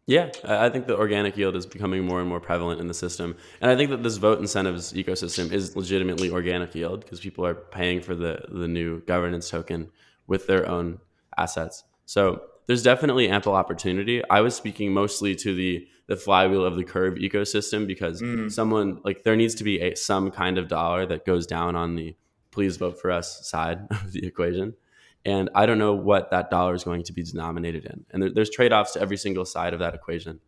[SPEAKER 3] Yeah, I think the organic yield is becoming more and more prevalent in the system. And I think that this vote incentives ecosystem is legitimately organic yield because people are paying for the, the new governance token with their own assets. So there's definitely ample opportunity. I was speaking mostly to the the flywheel of the curve ecosystem because mm. someone like there needs to be a, some kind of dollar that goes down on the please vote for us side [laughs] of the equation. And I don't know what that dollar is going to be denominated in. And there, there's trade offs to every single side of that equation.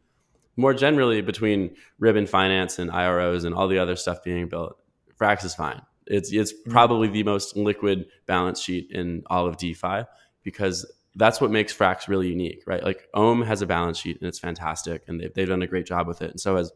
[SPEAKER 3] More generally, between Ribbon Finance and IROs and all the other stuff being built, Frax is fine. It's, it's mm. probably the most liquid balance sheet in all of DeFi because that's what makes Frax really unique, right? Like Ohm has a balance sheet and it's fantastic, and they've, they've done a great job with it. And so has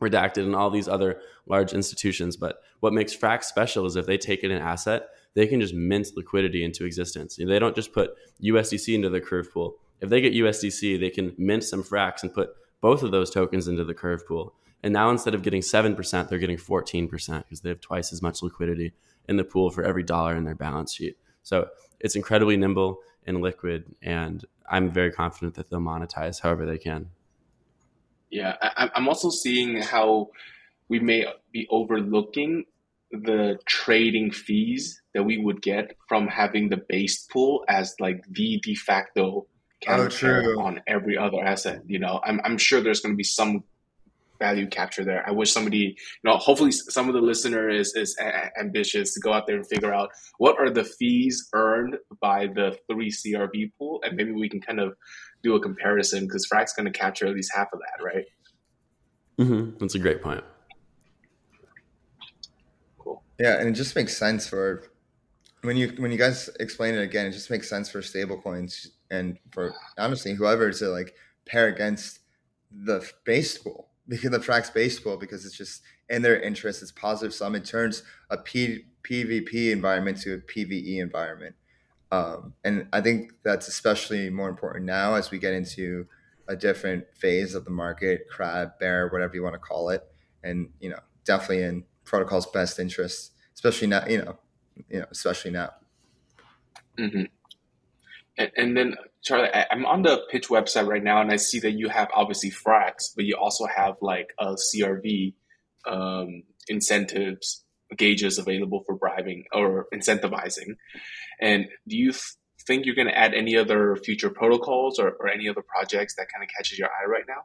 [SPEAKER 3] Redacted and all these other large institutions. But what makes Frax special is if they take in an asset, they can just mint liquidity into existence. They don't just put USDC into the curve pool. If they get USDC, they can mint some Frax and put both of those tokens into the curve pool. And now instead of getting 7%, they're getting 14% because they have twice as much liquidity in the pool for every dollar in their balance sheet. So it's incredibly nimble and liquid. And I'm very confident that they'll monetize however they can.
[SPEAKER 2] Yeah, I, I'm also seeing how we may be overlooking the trading fees that we would get from having the base pool as like the de facto oh, counter oh, on every other asset. You know, I'm, I'm sure there's going to be some value capture there. I wish somebody, you know, hopefully some of the listener is is a- ambitious to go out there and figure out what are the fees earned by the three CRV pool, and maybe we can kind of do a comparison because Frax's going to capture at least half of that, right?
[SPEAKER 3] Mm-hmm. That's a great point.
[SPEAKER 1] Cool. Yeah, and it just makes sense for when you when you guys explain it again. It just makes sense for stablecoins and for honestly whoever to like pair against the base pool because the Frax base pool because it's just in their interest. It's positive sum. It turns a P, PvP environment to a PvE environment. Um, and I think that's especially more important now as we get into a different phase of the market, crab, bear, whatever you want to call it. And, you know, definitely in protocol's best interest, especially now, you know, you know, especially now.
[SPEAKER 2] Mm-hmm. And, and, then, Charlie, I, I'm on the pitch website right now, and I see that you have obviously Frax, but you also have like a CRV um, incentives gauges available for bribing or incentivizing. And do you th- think you're going to add any other future protocols or, or any other projects that kind of catches your eye right now?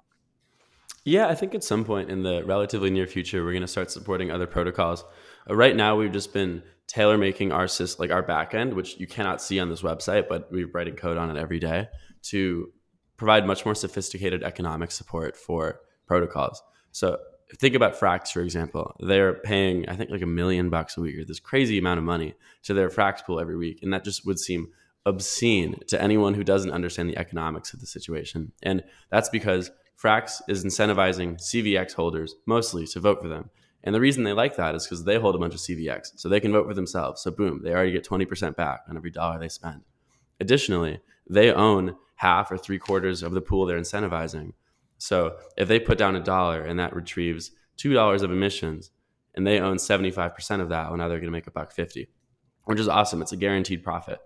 [SPEAKER 3] Yeah, I think at some point in the relatively near future, we're going to start supporting other protocols. Uh, right now, we've just been tailor making our sys, like our backend, which you cannot see on this website, but we're writing code on it every day to provide much more sophisticated economic support for protocols. So think about Frax, for example. They're paying, I think, like a million bucks a week or this crazy amount of money to their Frax pool every week. And that just would seem obscene to anyone who doesn't understand the economics of the situation. And that's because Frax is incentivizing CVX holders mostly to vote for them. And the reason they like that is because they hold a bunch of CVX, so they can vote for themselves. So, boom, they already get 20% back on every dollar they spend. Additionally, they own half or three quarters of the pool they're incentivizing. So if they put down a dollar and that retrieves two dollars of emissions, and they own seventy five percent of that, well now they're going to make a buck fifty, which is awesome. It's a guaranteed profit,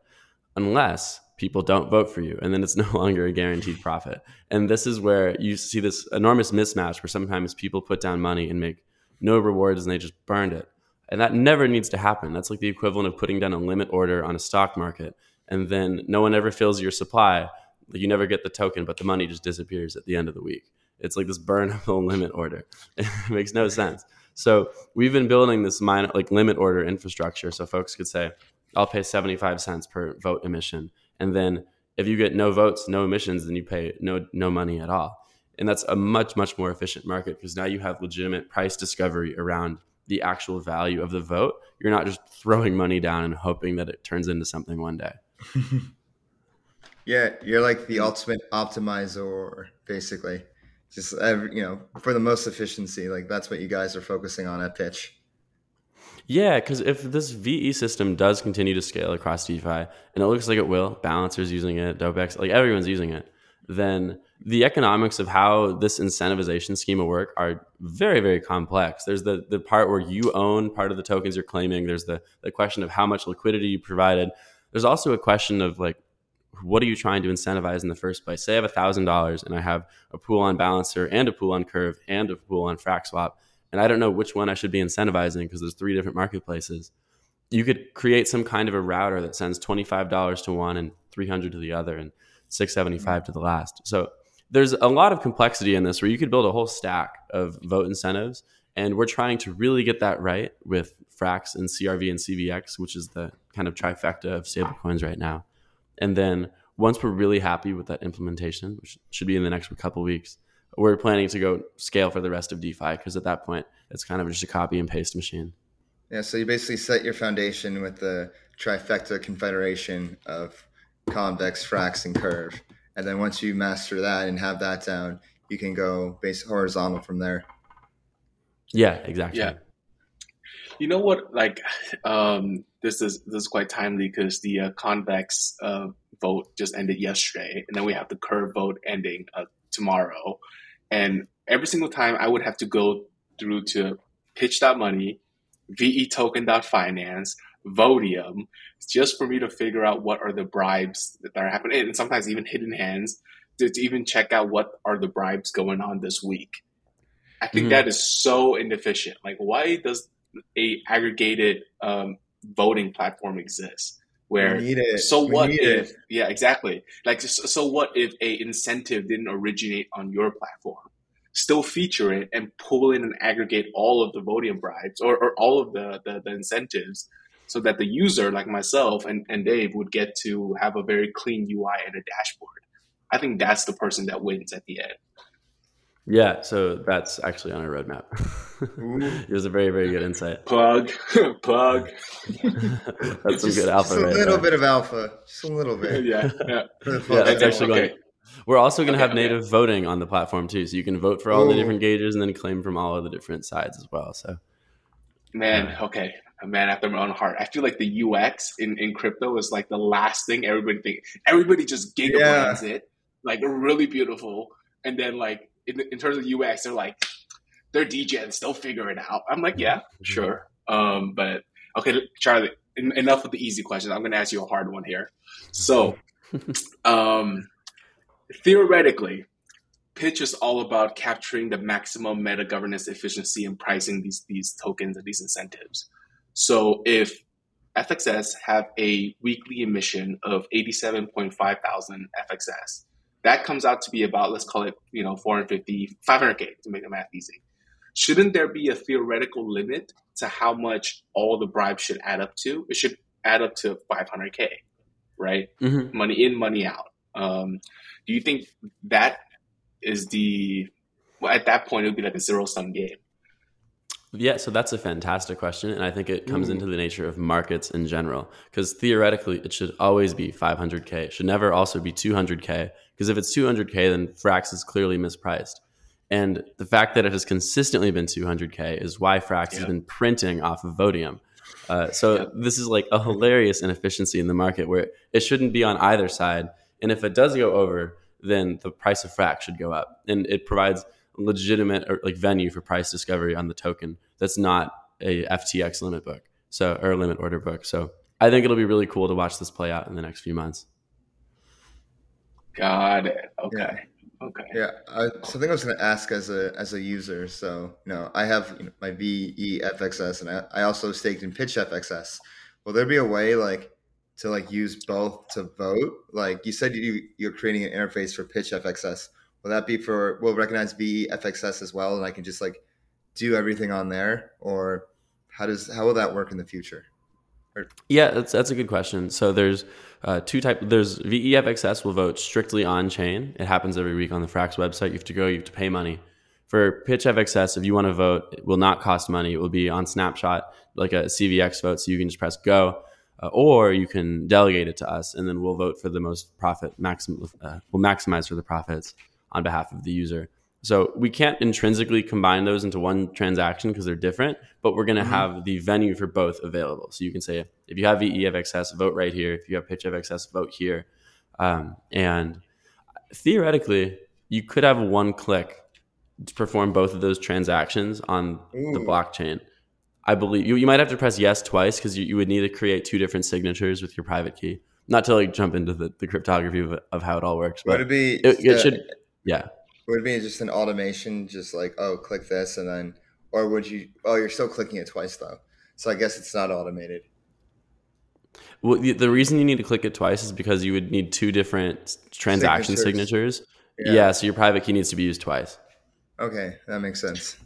[SPEAKER 3] unless people don't vote for you, and then it's [laughs] no longer a guaranteed profit. And this is where you see this enormous mismatch where sometimes people put down money and make no rewards and they just burned it. And that never needs to happen. That's like the equivalent of putting down a limit order on a stock market and then no one ever fills your supply you never get the token, but the money just disappears at the end of the week. It's like this burnable [laughs] limit order. [laughs] It makes no sense. So we've been building this minor, like limit order infrastructure, so folks could say, "I'll pay seventy five cents per vote emission," and then if you get no votes, no emissions, then you pay no no money at all. And that's a much much more efficient market because now you have legitimate price discovery around the actual value of the vote. You're not just throwing money down and hoping that it turns into something one day. [laughs]
[SPEAKER 1] Yeah, you're like the ultimate optimizer, basically. Just every, you know, for the most efficiency, like that's what you guys are focusing on at Pitch.
[SPEAKER 3] Yeah, because if this VE system does continue to scale across DeFi, and it looks like it will, Balancer's using it, DopeX, like everyone's using it, then the economics of how this incentivization scheme work are very, very complex. There's the, the part where you own part of the tokens you're claiming. There's the, the question of how much liquidity you provided. There's also a question of like, what are you trying to incentivize in the first place? Say I have a thousand dollars and I have a pool on balancer and a pool on curve and a pool on FraxSwap, and I don't know which one I should be incentivizing because there's three different marketplaces. You could create some kind of a router that sends twenty five dollars to one and three hundred to the other, and 675 mm-hmm. to the last. So there's a lot of complexity in this where you could build a whole stack of vote incentives. And we're trying to really get that right with Frax and CRV and CVX, which is the kind of trifecta of stablecoins right now. And then once we're really happy with that implementation, which should be in the next couple weeks, we're planning to go scale for the rest of DeFi because at that point, it's kind of just a copy and paste machine.
[SPEAKER 1] Yeah, so you basically set your foundation with the trifecta confederation of convex, frax, and curve. And then once you master that and have that down, you can go base horizontal from there.
[SPEAKER 3] Yeah, exactly.
[SPEAKER 2] Yeah. You know what? Like, um, this is this is quite timely because the uh, convex uh, vote just ended yesterday, and then we have the curve vote ending uh, tomorrow. And every single time, I would have to go through to pitch.money, vetoken.finance, Votium just for me to figure out what are the bribes that are happening, and sometimes even hidden hands to, to even check out what are the bribes going on this week. I think mm-hmm. that is so inefficient. Like, why does a aggregated um, voting platform exist? Where so we what if it. yeah exactly like so, so what if a incentive didn't originate on your platform? Still feature it and pull in and aggregate all of the voting bribes or, or all of the, the, the incentives so that the user like myself and, and Dave would get to have a very clean UI and a dashboard. I think that's the person that wins at the end.
[SPEAKER 3] Yeah, so that's actually on our roadmap. [laughs] it was a very, very good insight.
[SPEAKER 2] Plug, [laughs] plug. [laughs]
[SPEAKER 3] that's some good alpha.
[SPEAKER 1] Just a right little there. bit of alpha, just a little bit.
[SPEAKER 2] yeah,
[SPEAKER 3] yeah. yeah that's actually okay. going. We're also going to okay, have native okay. voting on the platform too, so you can vote for all Ooh. the different gauges and then claim from all of the different sides as well. So,
[SPEAKER 2] man, okay, a man after my own heart. I feel like the UX in, in crypto is like the last thing everybody thinks. Everybody just gigabrains yeah. it, like really beautiful. And then like in, in terms of UX, they're like, they're DJs, they'll figure it out. I'm like, yeah, mm-hmm. sure. Um, but okay, Charlie, enough with the easy questions. I'm going to ask you a hard one here. So, [laughs] um, theoretically, pitch is all about capturing the maximum meta governance efficiency and pricing these these tokens and these incentives. So if FXS have a weekly emission of 87.5 thousand FXS, that comes out to be about, let's call it, you know, 450, 500K to make the math easy. Shouldn't there be a theoretical limit to how much all the bribes should add up to? It should add up to 500K, right? Mm-hmm. Money in, money out. Um, do you think that is the, well, at that point, it would be like a zero sum game?
[SPEAKER 3] Yeah, so that's a fantastic question. And I think it comes Ooh. into the nature of markets in general. Because theoretically, it should always be 500K. It should never also be 200K. Because if it's 200K, then Frax is clearly mispriced. And the fact that it has consistently been 200K is why Frax has been printing off of Votium. Uh, so this is like a hilarious inefficiency in the market where it shouldn't be on either side. And if it does go over, then the price of Frax should go up. And it provides – legitimate or like venue for price discovery on the token that's not a FTX limit book. So or a limit order book. So I think it'll be really cool to watch this play out in the next few months.
[SPEAKER 2] Got it. Okay. Yeah. Okay.
[SPEAKER 1] Yeah. I, something I was going to ask as a as a user. So you know, I have you know, my VEFXS, and I, I also staked in Pitch FXS. Will there be a way like to like use both to vote? Like you said, you you're creating an interface for Pitch FXS. Will that be for will recognize VFXS as well, and I can just like do everything on there, or how does how will that work in the future?
[SPEAKER 3] Or- yeah, that's that's a good question. So there's uh, two type. There's VEFXS will vote strictly on chain. It happens every week on the Frax website. You have to go. You have to pay money. For Pitch FXS, if you want to vote, it will not cost money. It will be on snapshot, like a CVX vote. So you can just press go, uh, or you can delegate it to us, and then we'll vote for the most profit maximum. Uh, we'll maximize for the profits on behalf of the user. So we can't intrinsically combine those into one transaction because they're different, but we're going to mm-hmm. have the venue for both available. So you can say if you have VEFXS, vote right here. If you have Pitch FXS, vote here. Um, and theoretically, you could have one click to perform both of those transactions on Ooh. the blockchain. I believe you, you might have to press yes twice because you, you would need to create two different signatures with your private key. Not to like jump into the, the cryptography of, of how it all works.
[SPEAKER 1] But would it be?
[SPEAKER 3] It, it uh, should. Yeah.
[SPEAKER 1] Would it be just an automation, just like oh, click this, and then, or would you? Oh, you're still clicking it twice though. So I guess it's not automated.
[SPEAKER 3] Well, the, the reason you need to click it twice is because you would need two different transaction signatures. signatures. Yeah. yeah, so your private key needs to be used twice.
[SPEAKER 1] Okay, that makes sense.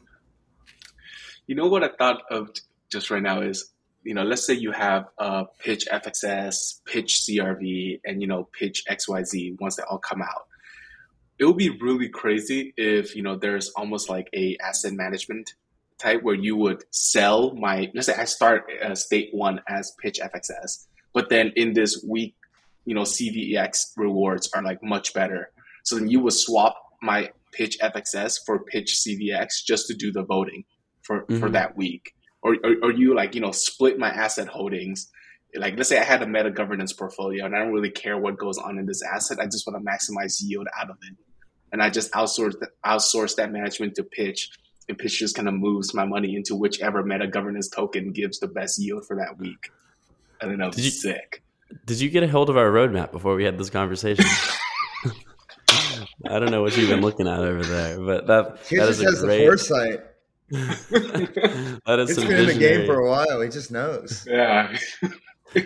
[SPEAKER 2] You know what I thought of just right now is, you know, let's say you have uh, pitch FXS, pitch CRV, and you know, pitch XYZ once they all come out. It would be really crazy if you know there's almost like a asset management type where you would sell my. Let's say I start uh, state one as pitch FXS, but then in this week, you know, CVX rewards are like much better. So then you would swap my pitch FXS for pitch CVX just to do the voting for, mm-hmm. for that week. Or, or, or, you like, you know, split my asset holdings. Like, let's say I had a meta governance portfolio and I don't really care what goes on in this asset. I just want to maximize yield out of it. And I just outsource, outsource that management to pitch and pitch just kind of moves my money into whichever meta governance token gives the best yield for that week. I don't know. Did you, sick.
[SPEAKER 3] Did you get a hold of our roadmap before we had this conversation? [laughs] [laughs] I don't know what you've been looking at over there, but that,
[SPEAKER 1] he that
[SPEAKER 3] is
[SPEAKER 1] a great... the foresight. [laughs]
[SPEAKER 3] that is
[SPEAKER 1] it's
[SPEAKER 3] been
[SPEAKER 1] visionary... in the game for a while. He just knows.
[SPEAKER 2] Yeah.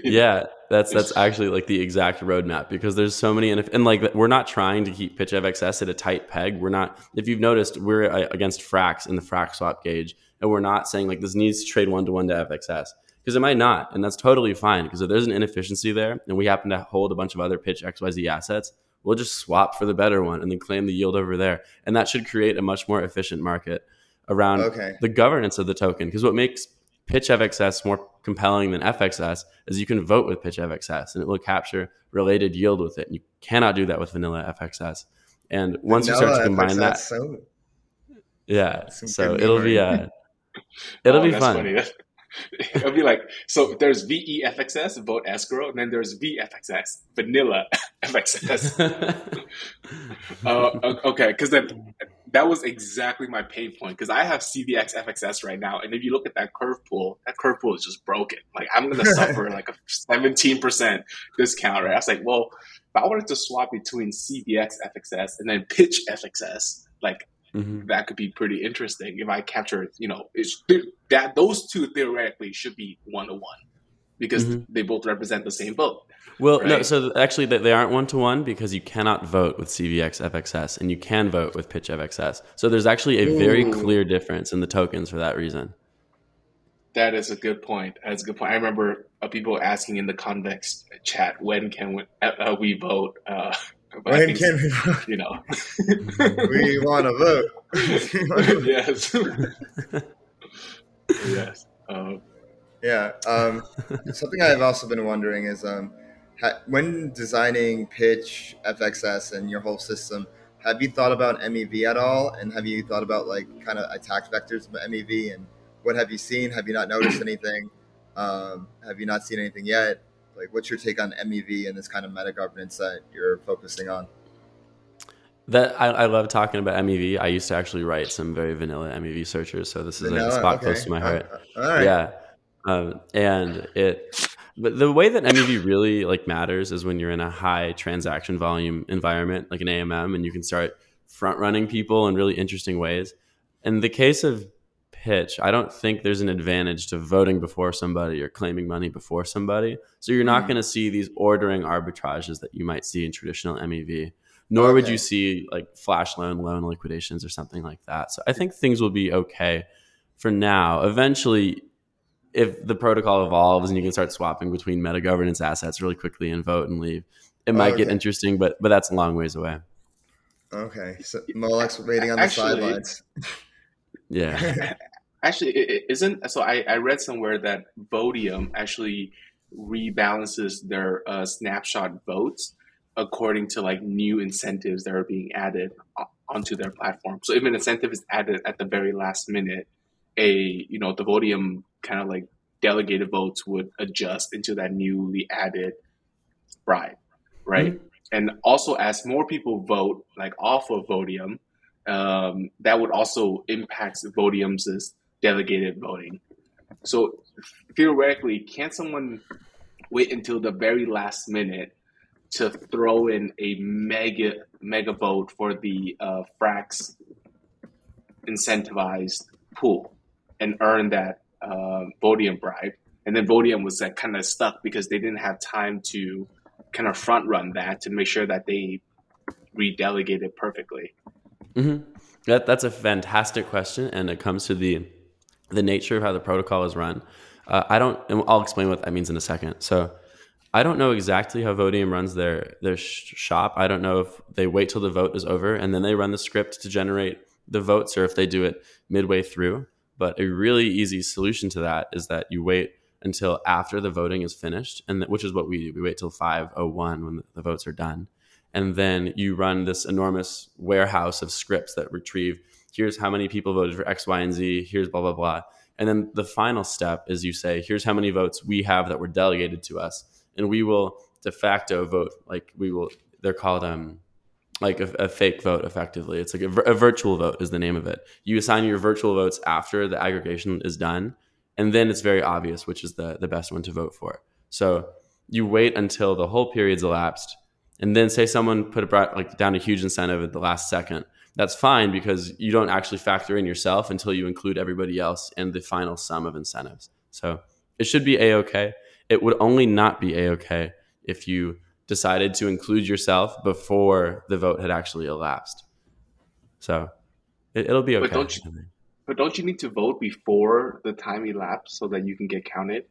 [SPEAKER 3] yeah, that's that's [laughs] actually like the exact roadmap because there's so many and, if, and like we're not trying to keep pitch FXS at a tight peg. We're not. If you've noticed, we're uh, against Frax in the Frax swap gauge, and we're not saying like this needs to trade one to one to FXS because it might not, and that's totally fine. Because if there's an inefficiency there, and we happen to hold a bunch of other pitch XYZ assets, we'll just swap for the better one and then claim the yield over there, and that should create a much more efficient market around okay. the governance of the token. Because what makes pitch FXS more compelling than FXS is you can vote with pitch FXS, and it will capture related yield with it. And you cannot do that with vanilla FXS. And once vanilla you start to combine FXS, that, so, yeah, so it'll be uh, it'll oh, be fun. [laughs]
[SPEAKER 2] It'll be like so. There's VEFXS, vote escrow, and then there's VFXS, vanilla [laughs] FXS. uh, [laughs] okay, because then that was exactly my pain point because I have CVX FXS right now, and if you look at that curve pool, that curve pool is just broken. Like I'm going to suffer like a 17 percent discount. Right? I was like, well, if I wanted to swap between CVX FXS and then Pitch FXS, like Mm-hmm. That could be pretty interesting if I capture, you know, it's that those two theoretically should be one to one because mm-hmm. they both represent the same vote.
[SPEAKER 3] Well, right? no, so actually they aren't one to one because you cannot vote with CVX FXS and you can vote with Pitch FXS. So there's actually a very Ooh. clear difference in the tokens for that reason.
[SPEAKER 2] That is a good point. That's a good point. I remember uh, people asking in the convex chat, when can we, uh, we vote? Uh,
[SPEAKER 1] when can we
[SPEAKER 2] vote? You know, [laughs]
[SPEAKER 1] we want to
[SPEAKER 2] vote. [laughs] [laughs] yes. yes. Um,
[SPEAKER 1] yeah. Um, something I've also been wondering is um, ha- when designing pitch FXS and your whole system, have you thought about MEV at all? And have you thought about like kind of attack vectors of MEV? And what have you seen? Have you not noticed anything? Um, have you not seen anything yet? Like, what's your take on MEV and this kind of meta governance that you're focusing on?
[SPEAKER 3] That I, I, love talking about MEV. I used to actually write some very vanilla MEV searchers, so this is vanilla? a spot okay. close to my heart. Uh, yeah, um, and it. But the way that MEV really like matters is when you're in a high transaction volume environment, like an AMM, and you can start front running people in really interesting ways. In the case of pitch, I don't think there's an advantage to voting before somebody or claiming money before somebody. So you're not mm. going to see these ordering arbitrages that you might see in traditional MEV, nor okay. would you see like flash loan, loan liquidations, or something like that. So I think things will be okay for now. Eventually, if the protocol evolves and you can start swapping between meta governance assets really quickly and vote and leave, it might okay. get interesting, but but that's a long ways away.
[SPEAKER 1] Okay, so Molek's waiting on the Actually, sidelines.
[SPEAKER 3] Yeah. [laughs]
[SPEAKER 2] actually it isn't so I, I read somewhere that Votium actually rebalances their uh, snapshot votes according to like new incentives that are being added onto their platform so if an incentive is added at the very last minute a you know the Votium kind of like delegated votes would adjust into that newly added bribe right mm-hmm. and also as more people vote, like off of Votium, um, that would also impact Votium's delegated voting. So theoretically, can someone wait until the very last minute to throw in a mega mega vote for the uh, Frax incentivized pool and earn that uh, Votium bribe? And then Votium was like, kind of stuck because they didn't have time to kind of front run that to make sure that they redelegated perfectly.
[SPEAKER 3] Mm-hmm. That, that's a fantastic question, and it comes to the the nature of how the protocol is run. Uh, I don't, and I'll explain what that means in a second. So, I don't know exactly how Votium runs their their sh- shop. I don't know if they wait till the vote is over and then they run the script to generate the votes, or if they do it midway through. But a really easy solution to that is that you wait until after the voting is finished, and th- which is what we do. We wait till five oh one when the, the votes are done, and then you run this enormous warehouse of scripts that retrieve here's how many people voted for X, Y, and Z. Here's blah blah blah. And then the final step is you say, here's how many votes we have that were delegated to us, and we will de facto vote. Like we will, they're called um, like a, a fake vote. Effectively, it's like a, a virtual vote is the name of it. You assign your virtual votes after the aggregation is done, and then it's very obvious which is the the best one to vote for. So you wait until the whole period's elapsed, and then say someone put a like down a huge incentive at the last second. That's fine because you don't actually factor in yourself until you include everybody else in the final sum of incentives. So it should be a okay. It would only not be a okay if you decided to include yourself before the vote had actually elapsed. So it, will be okay.
[SPEAKER 2] But don't, you, but don't you need to vote before the time elapsed so that you can get counted?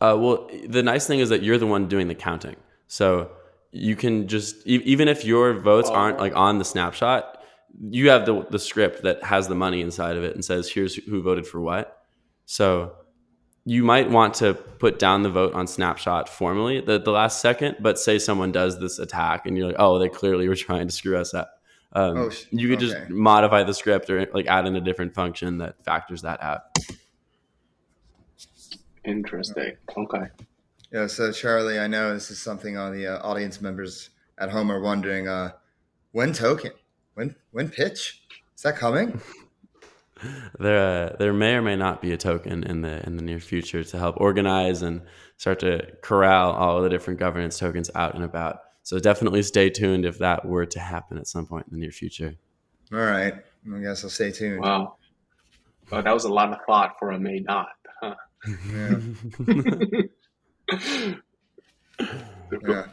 [SPEAKER 3] Uh, well, the nice thing is that you're the one doing the counting. So you can just even if your votes oh. aren't like on the snapshot, you have the the script that has the money inside of it and says here's who voted for what. So you might want to put down the vote on snapshot formally the, the last second, but say someone does this attack and you're like, oh, they clearly were [laughs] trying to screw us up. Um, oh, you could okay. just modify the script or like add in a different function that factors that out.
[SPEAKER 2] Interesting. Okay.
[SPEAKER 1] Yeah. So Charlie, I know this is something all the uh, audience members at home are wondering. Uh, when token? When when pitch? Is that coming? [laughs]
[SPEAKER 3] there uh, there may or may not be a token in the in the near future to help organize and start to corral all of the different governance tokens out and about. So definitely stay tuned if that were to happen at some point in the near future.
[SPEAKER 1] All right. I guess I'll stay tuned.
[SPEAKER 2] Wow. Well, that was a lot of thought for a may not, huh? [laughs] Yeah. [laughs] yeah.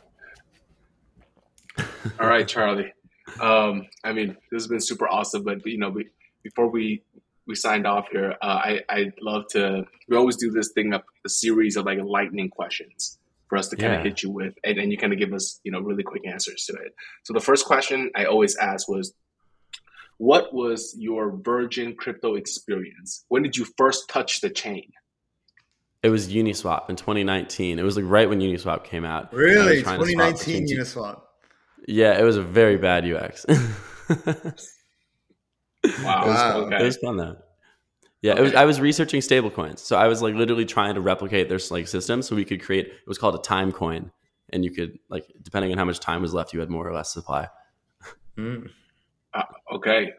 [SPEAKER 2] All right, Charlie. Um, I mean, this has been super awesome, but you know, we, before we we signed off here, uh, I I'd love to. We always do this thing of a series of like lightning questions for us to kind yeah. of hit you with, and, and you kind of give us you know really quick answers to it. So the first question I always ask was, "What was your Virgin crypto experience? When did you first touch the chain?"
[SPEAKER 3] It was Uniswap in 2019. It was like right when Uniswap came out.
[SPEAKER 1] Really, 2019 Uniswap.
[SPEAKER 3] Yeah, it was a very bad UX. [laughs]
[SPEAKER 2] Wow, it was,
[SPEAKER 3] okay. it was fun though. Yeah, okay. was, I was researching stablecoins, so I was like literally trying to replicate their like system, so we could create. It was called a time coin, and you could like depending on how much time was left, you had more or less supply.
[SPEAKER 2] Mm. Uh, okay,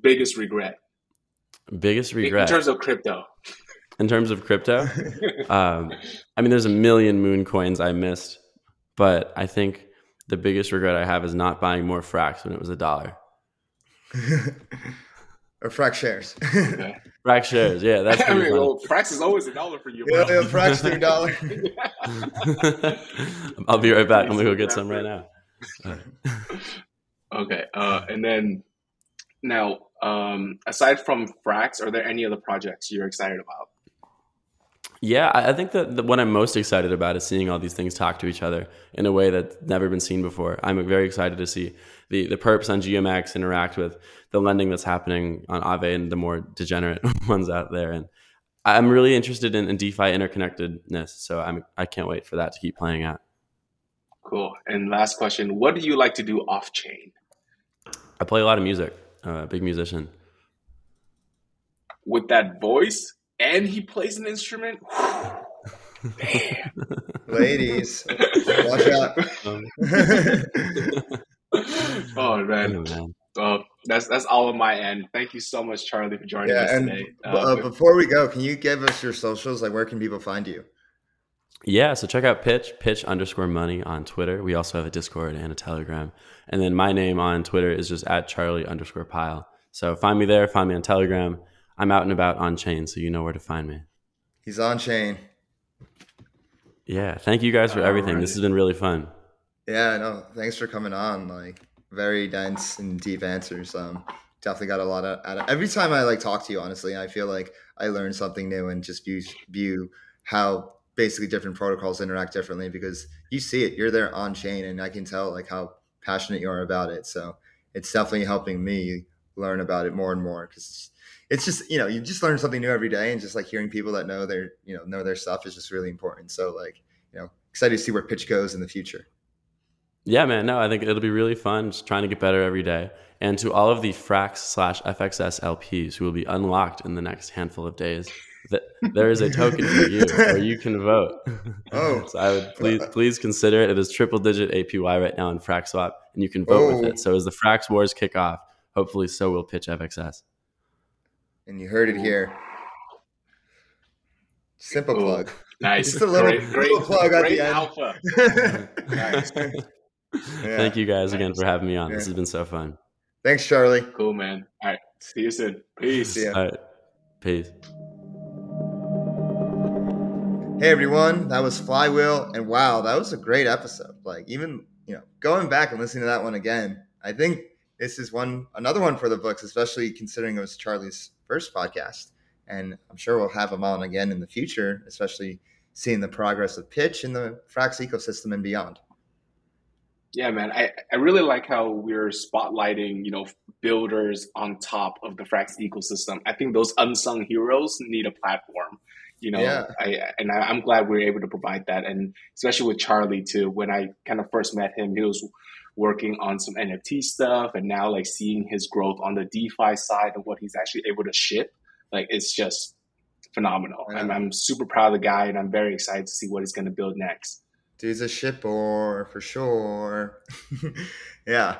[SPEAKER 2] biggest regret.
[SPEAKER 3] Biggest regret
[SPEAKER 2] in terms of crypto.
[SPEAKER 3] In terms of crypto, [laughs] um, I mean, there's a million moon coins I missed, but I think the biggest regret I have is not buying more Frax when it was a dollar. [laughs]
[SPEAKER 1] or Frax shares.
[SPEAKER 3] okay. [laughs] Frax shares, yeah. That's
[SPEAKER 2] I mean, well, Frax is always a dollar for you.
[SPEAKER 1] Bro. Yeah, yeah, Frax three dollar.
[SPEAKER 3] I'll be right back. I'm gonna go get some right now.
[SPEAKER 2] okay, uh, and then now, um, aside from Frax, are there any other projects you're excited about?
[SPEAKER 3] Yeah, I think that what I'm most excited about is seeing all these things talk to each other in a way that's never been seen before. I'm very excited to see the, the perps on GMX interact with the lending that's happening on Aave and the more degenerate [laughs] ones out there. And I'm really interested in, in DeFi interconnectedness. So I'm, I can't wait for that to keep playing out.
[SPEAKER 2] Cool. And last question What do you like to do off chain?
[SPEAKER 3] I play a lot of music, uh, big musician.
[SPEAKER 2] With that voice? And he plays an instrument.
[SPEAKER 1] Damn. [laughs] ladies, watch out. [laughs]
[SPEAKER 2] Oh man.
[SPEAKER 3] yeah, man.
[SPEAKER 2] Uh, that's that's all on my end. Thank you so much, Charlie, for joining
[SPEAKER 1] Yeah,
[SPEAKER 2] us
[SPEAKER 1] and
[SPEAKER 2] today. Uh,
[SPEAKER 1] uh, before we go, can you give us your socials? Like, where can people find you?
[SPEAKER 3] Yeah, so check out Pitch, Pitch underscore money on Twitter. We also have a Discord and a Telegram. And then my name on Twitter is just at Charlie underscore Pyle. So find me there, find me on Telegram. I'm out and about on chain, so you know where to find me.
[SPEAKER 1] He's on chain.
[SPEAKER 3] Yeah, thank you guys for everything. This has been really fun.
[SPEAKER 1] Yeah, no, thanks for coming on. Like, very dense and deep answers. Um, definitely got a lot of, out of. Every time I like talk to you, honestly, I feel like I learn something new and just view view how basically different protocols interact differently because you see it. You're there on chain, and I can tell like how passionate you are about it. So it's definitely helping me learn about it more and more because it's just you know you just learn something new every day and just like hearing people that know their you know know their stuff is just really important so like you know excited to see where pitch goes in the future
[SPEAKER 3] Yeah, man. No, I think it'll be really fun. Just trying to get better every day. And to all of the Frax slash FXS LPs who will be unlocked in the next handful of days, th- there is a token for you [laughs] where you can vote.
[SPEAKER 1] Oh. [laughs]
[SPEAKER 3] so I would please please consider it. It is triple digit APY right now in Frax Swap, and you can vote with
[SPEAKER 1] Oh.
[SPEAKER 3] it. So as the Frax Wars kick off, hopefully so will Pitch FXS.
[SPEAKER 1] And you heard it here simple
[SPEAKER 2] Cool.
[SPEAKER 1] plug
[SPEAKER 2] nice.
[SPEAKER 1] Just a little-
[SPEAKER 2] great, great,
[SPEAKER 1] little plug at
[SPEAKER 2] great
[SPEAKER 1] the end.
[SPEAKER 2] alpha. [laughs] Nice.
[SPEAKER 3] Thank you guys again for having me on. This has been so fun.
[SPEAKER 1] thanks charlie
[SPEAKER 2] Cool, man. All right. See you soon. Peace.
[SPEAKER 3] All right. Peace.
[SPEAKER 1] Hey everyone, that was Flywheel, and wow, that was a great episode. Like even you know, going back and listening to that one again, I think this is one another one for the books, especially considering it was Charlie's first podcast, and I'm sure we'll have him on again in the future, especially seeing the progress of pitch in the Frax ecosystem and beyond.
[SPEAKER 2] Yeah, man. I, I really like how we're spotlighting, you know, builders on top of the Frax ecosystem. I think those unsung heroes need a platform. You know,
[SPEAKER 1] Yeah.
[SPEAKER 2] I and I, I'm glad we are able to provide that, and especially with Charlie too. When I kind of first met him, he was working on some NFT stuff, and now like seeing his growth on the DeFi side and what he's actually able to ship, like it's just phenomenal.
[SPEAKER 1] Yeah.
[SPEAKER 2] I'm, I'm super proud of the guy, and I'm very excited to see what he's going to build next.
[SPEAKER 1] Dude's a shipper for sure. [laughs] yeah.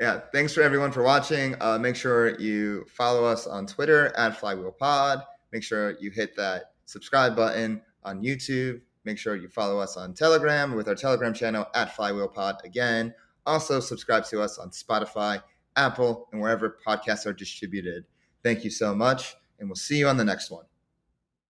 [SPEAKER 1] Yeah. Thanks for everyone for watching. Uh, make sure you follow us on Twitter at Flywheel Pod. Make sure you hit that subscribe button on YouTube. Make sure you follow us on Telegram with our Telegram channel at Flywheel Pod again. Also, subscribe to us on Spotify, Apple, and wherever podcasts are distributed. Thank you so much, and we'll see you on the next one.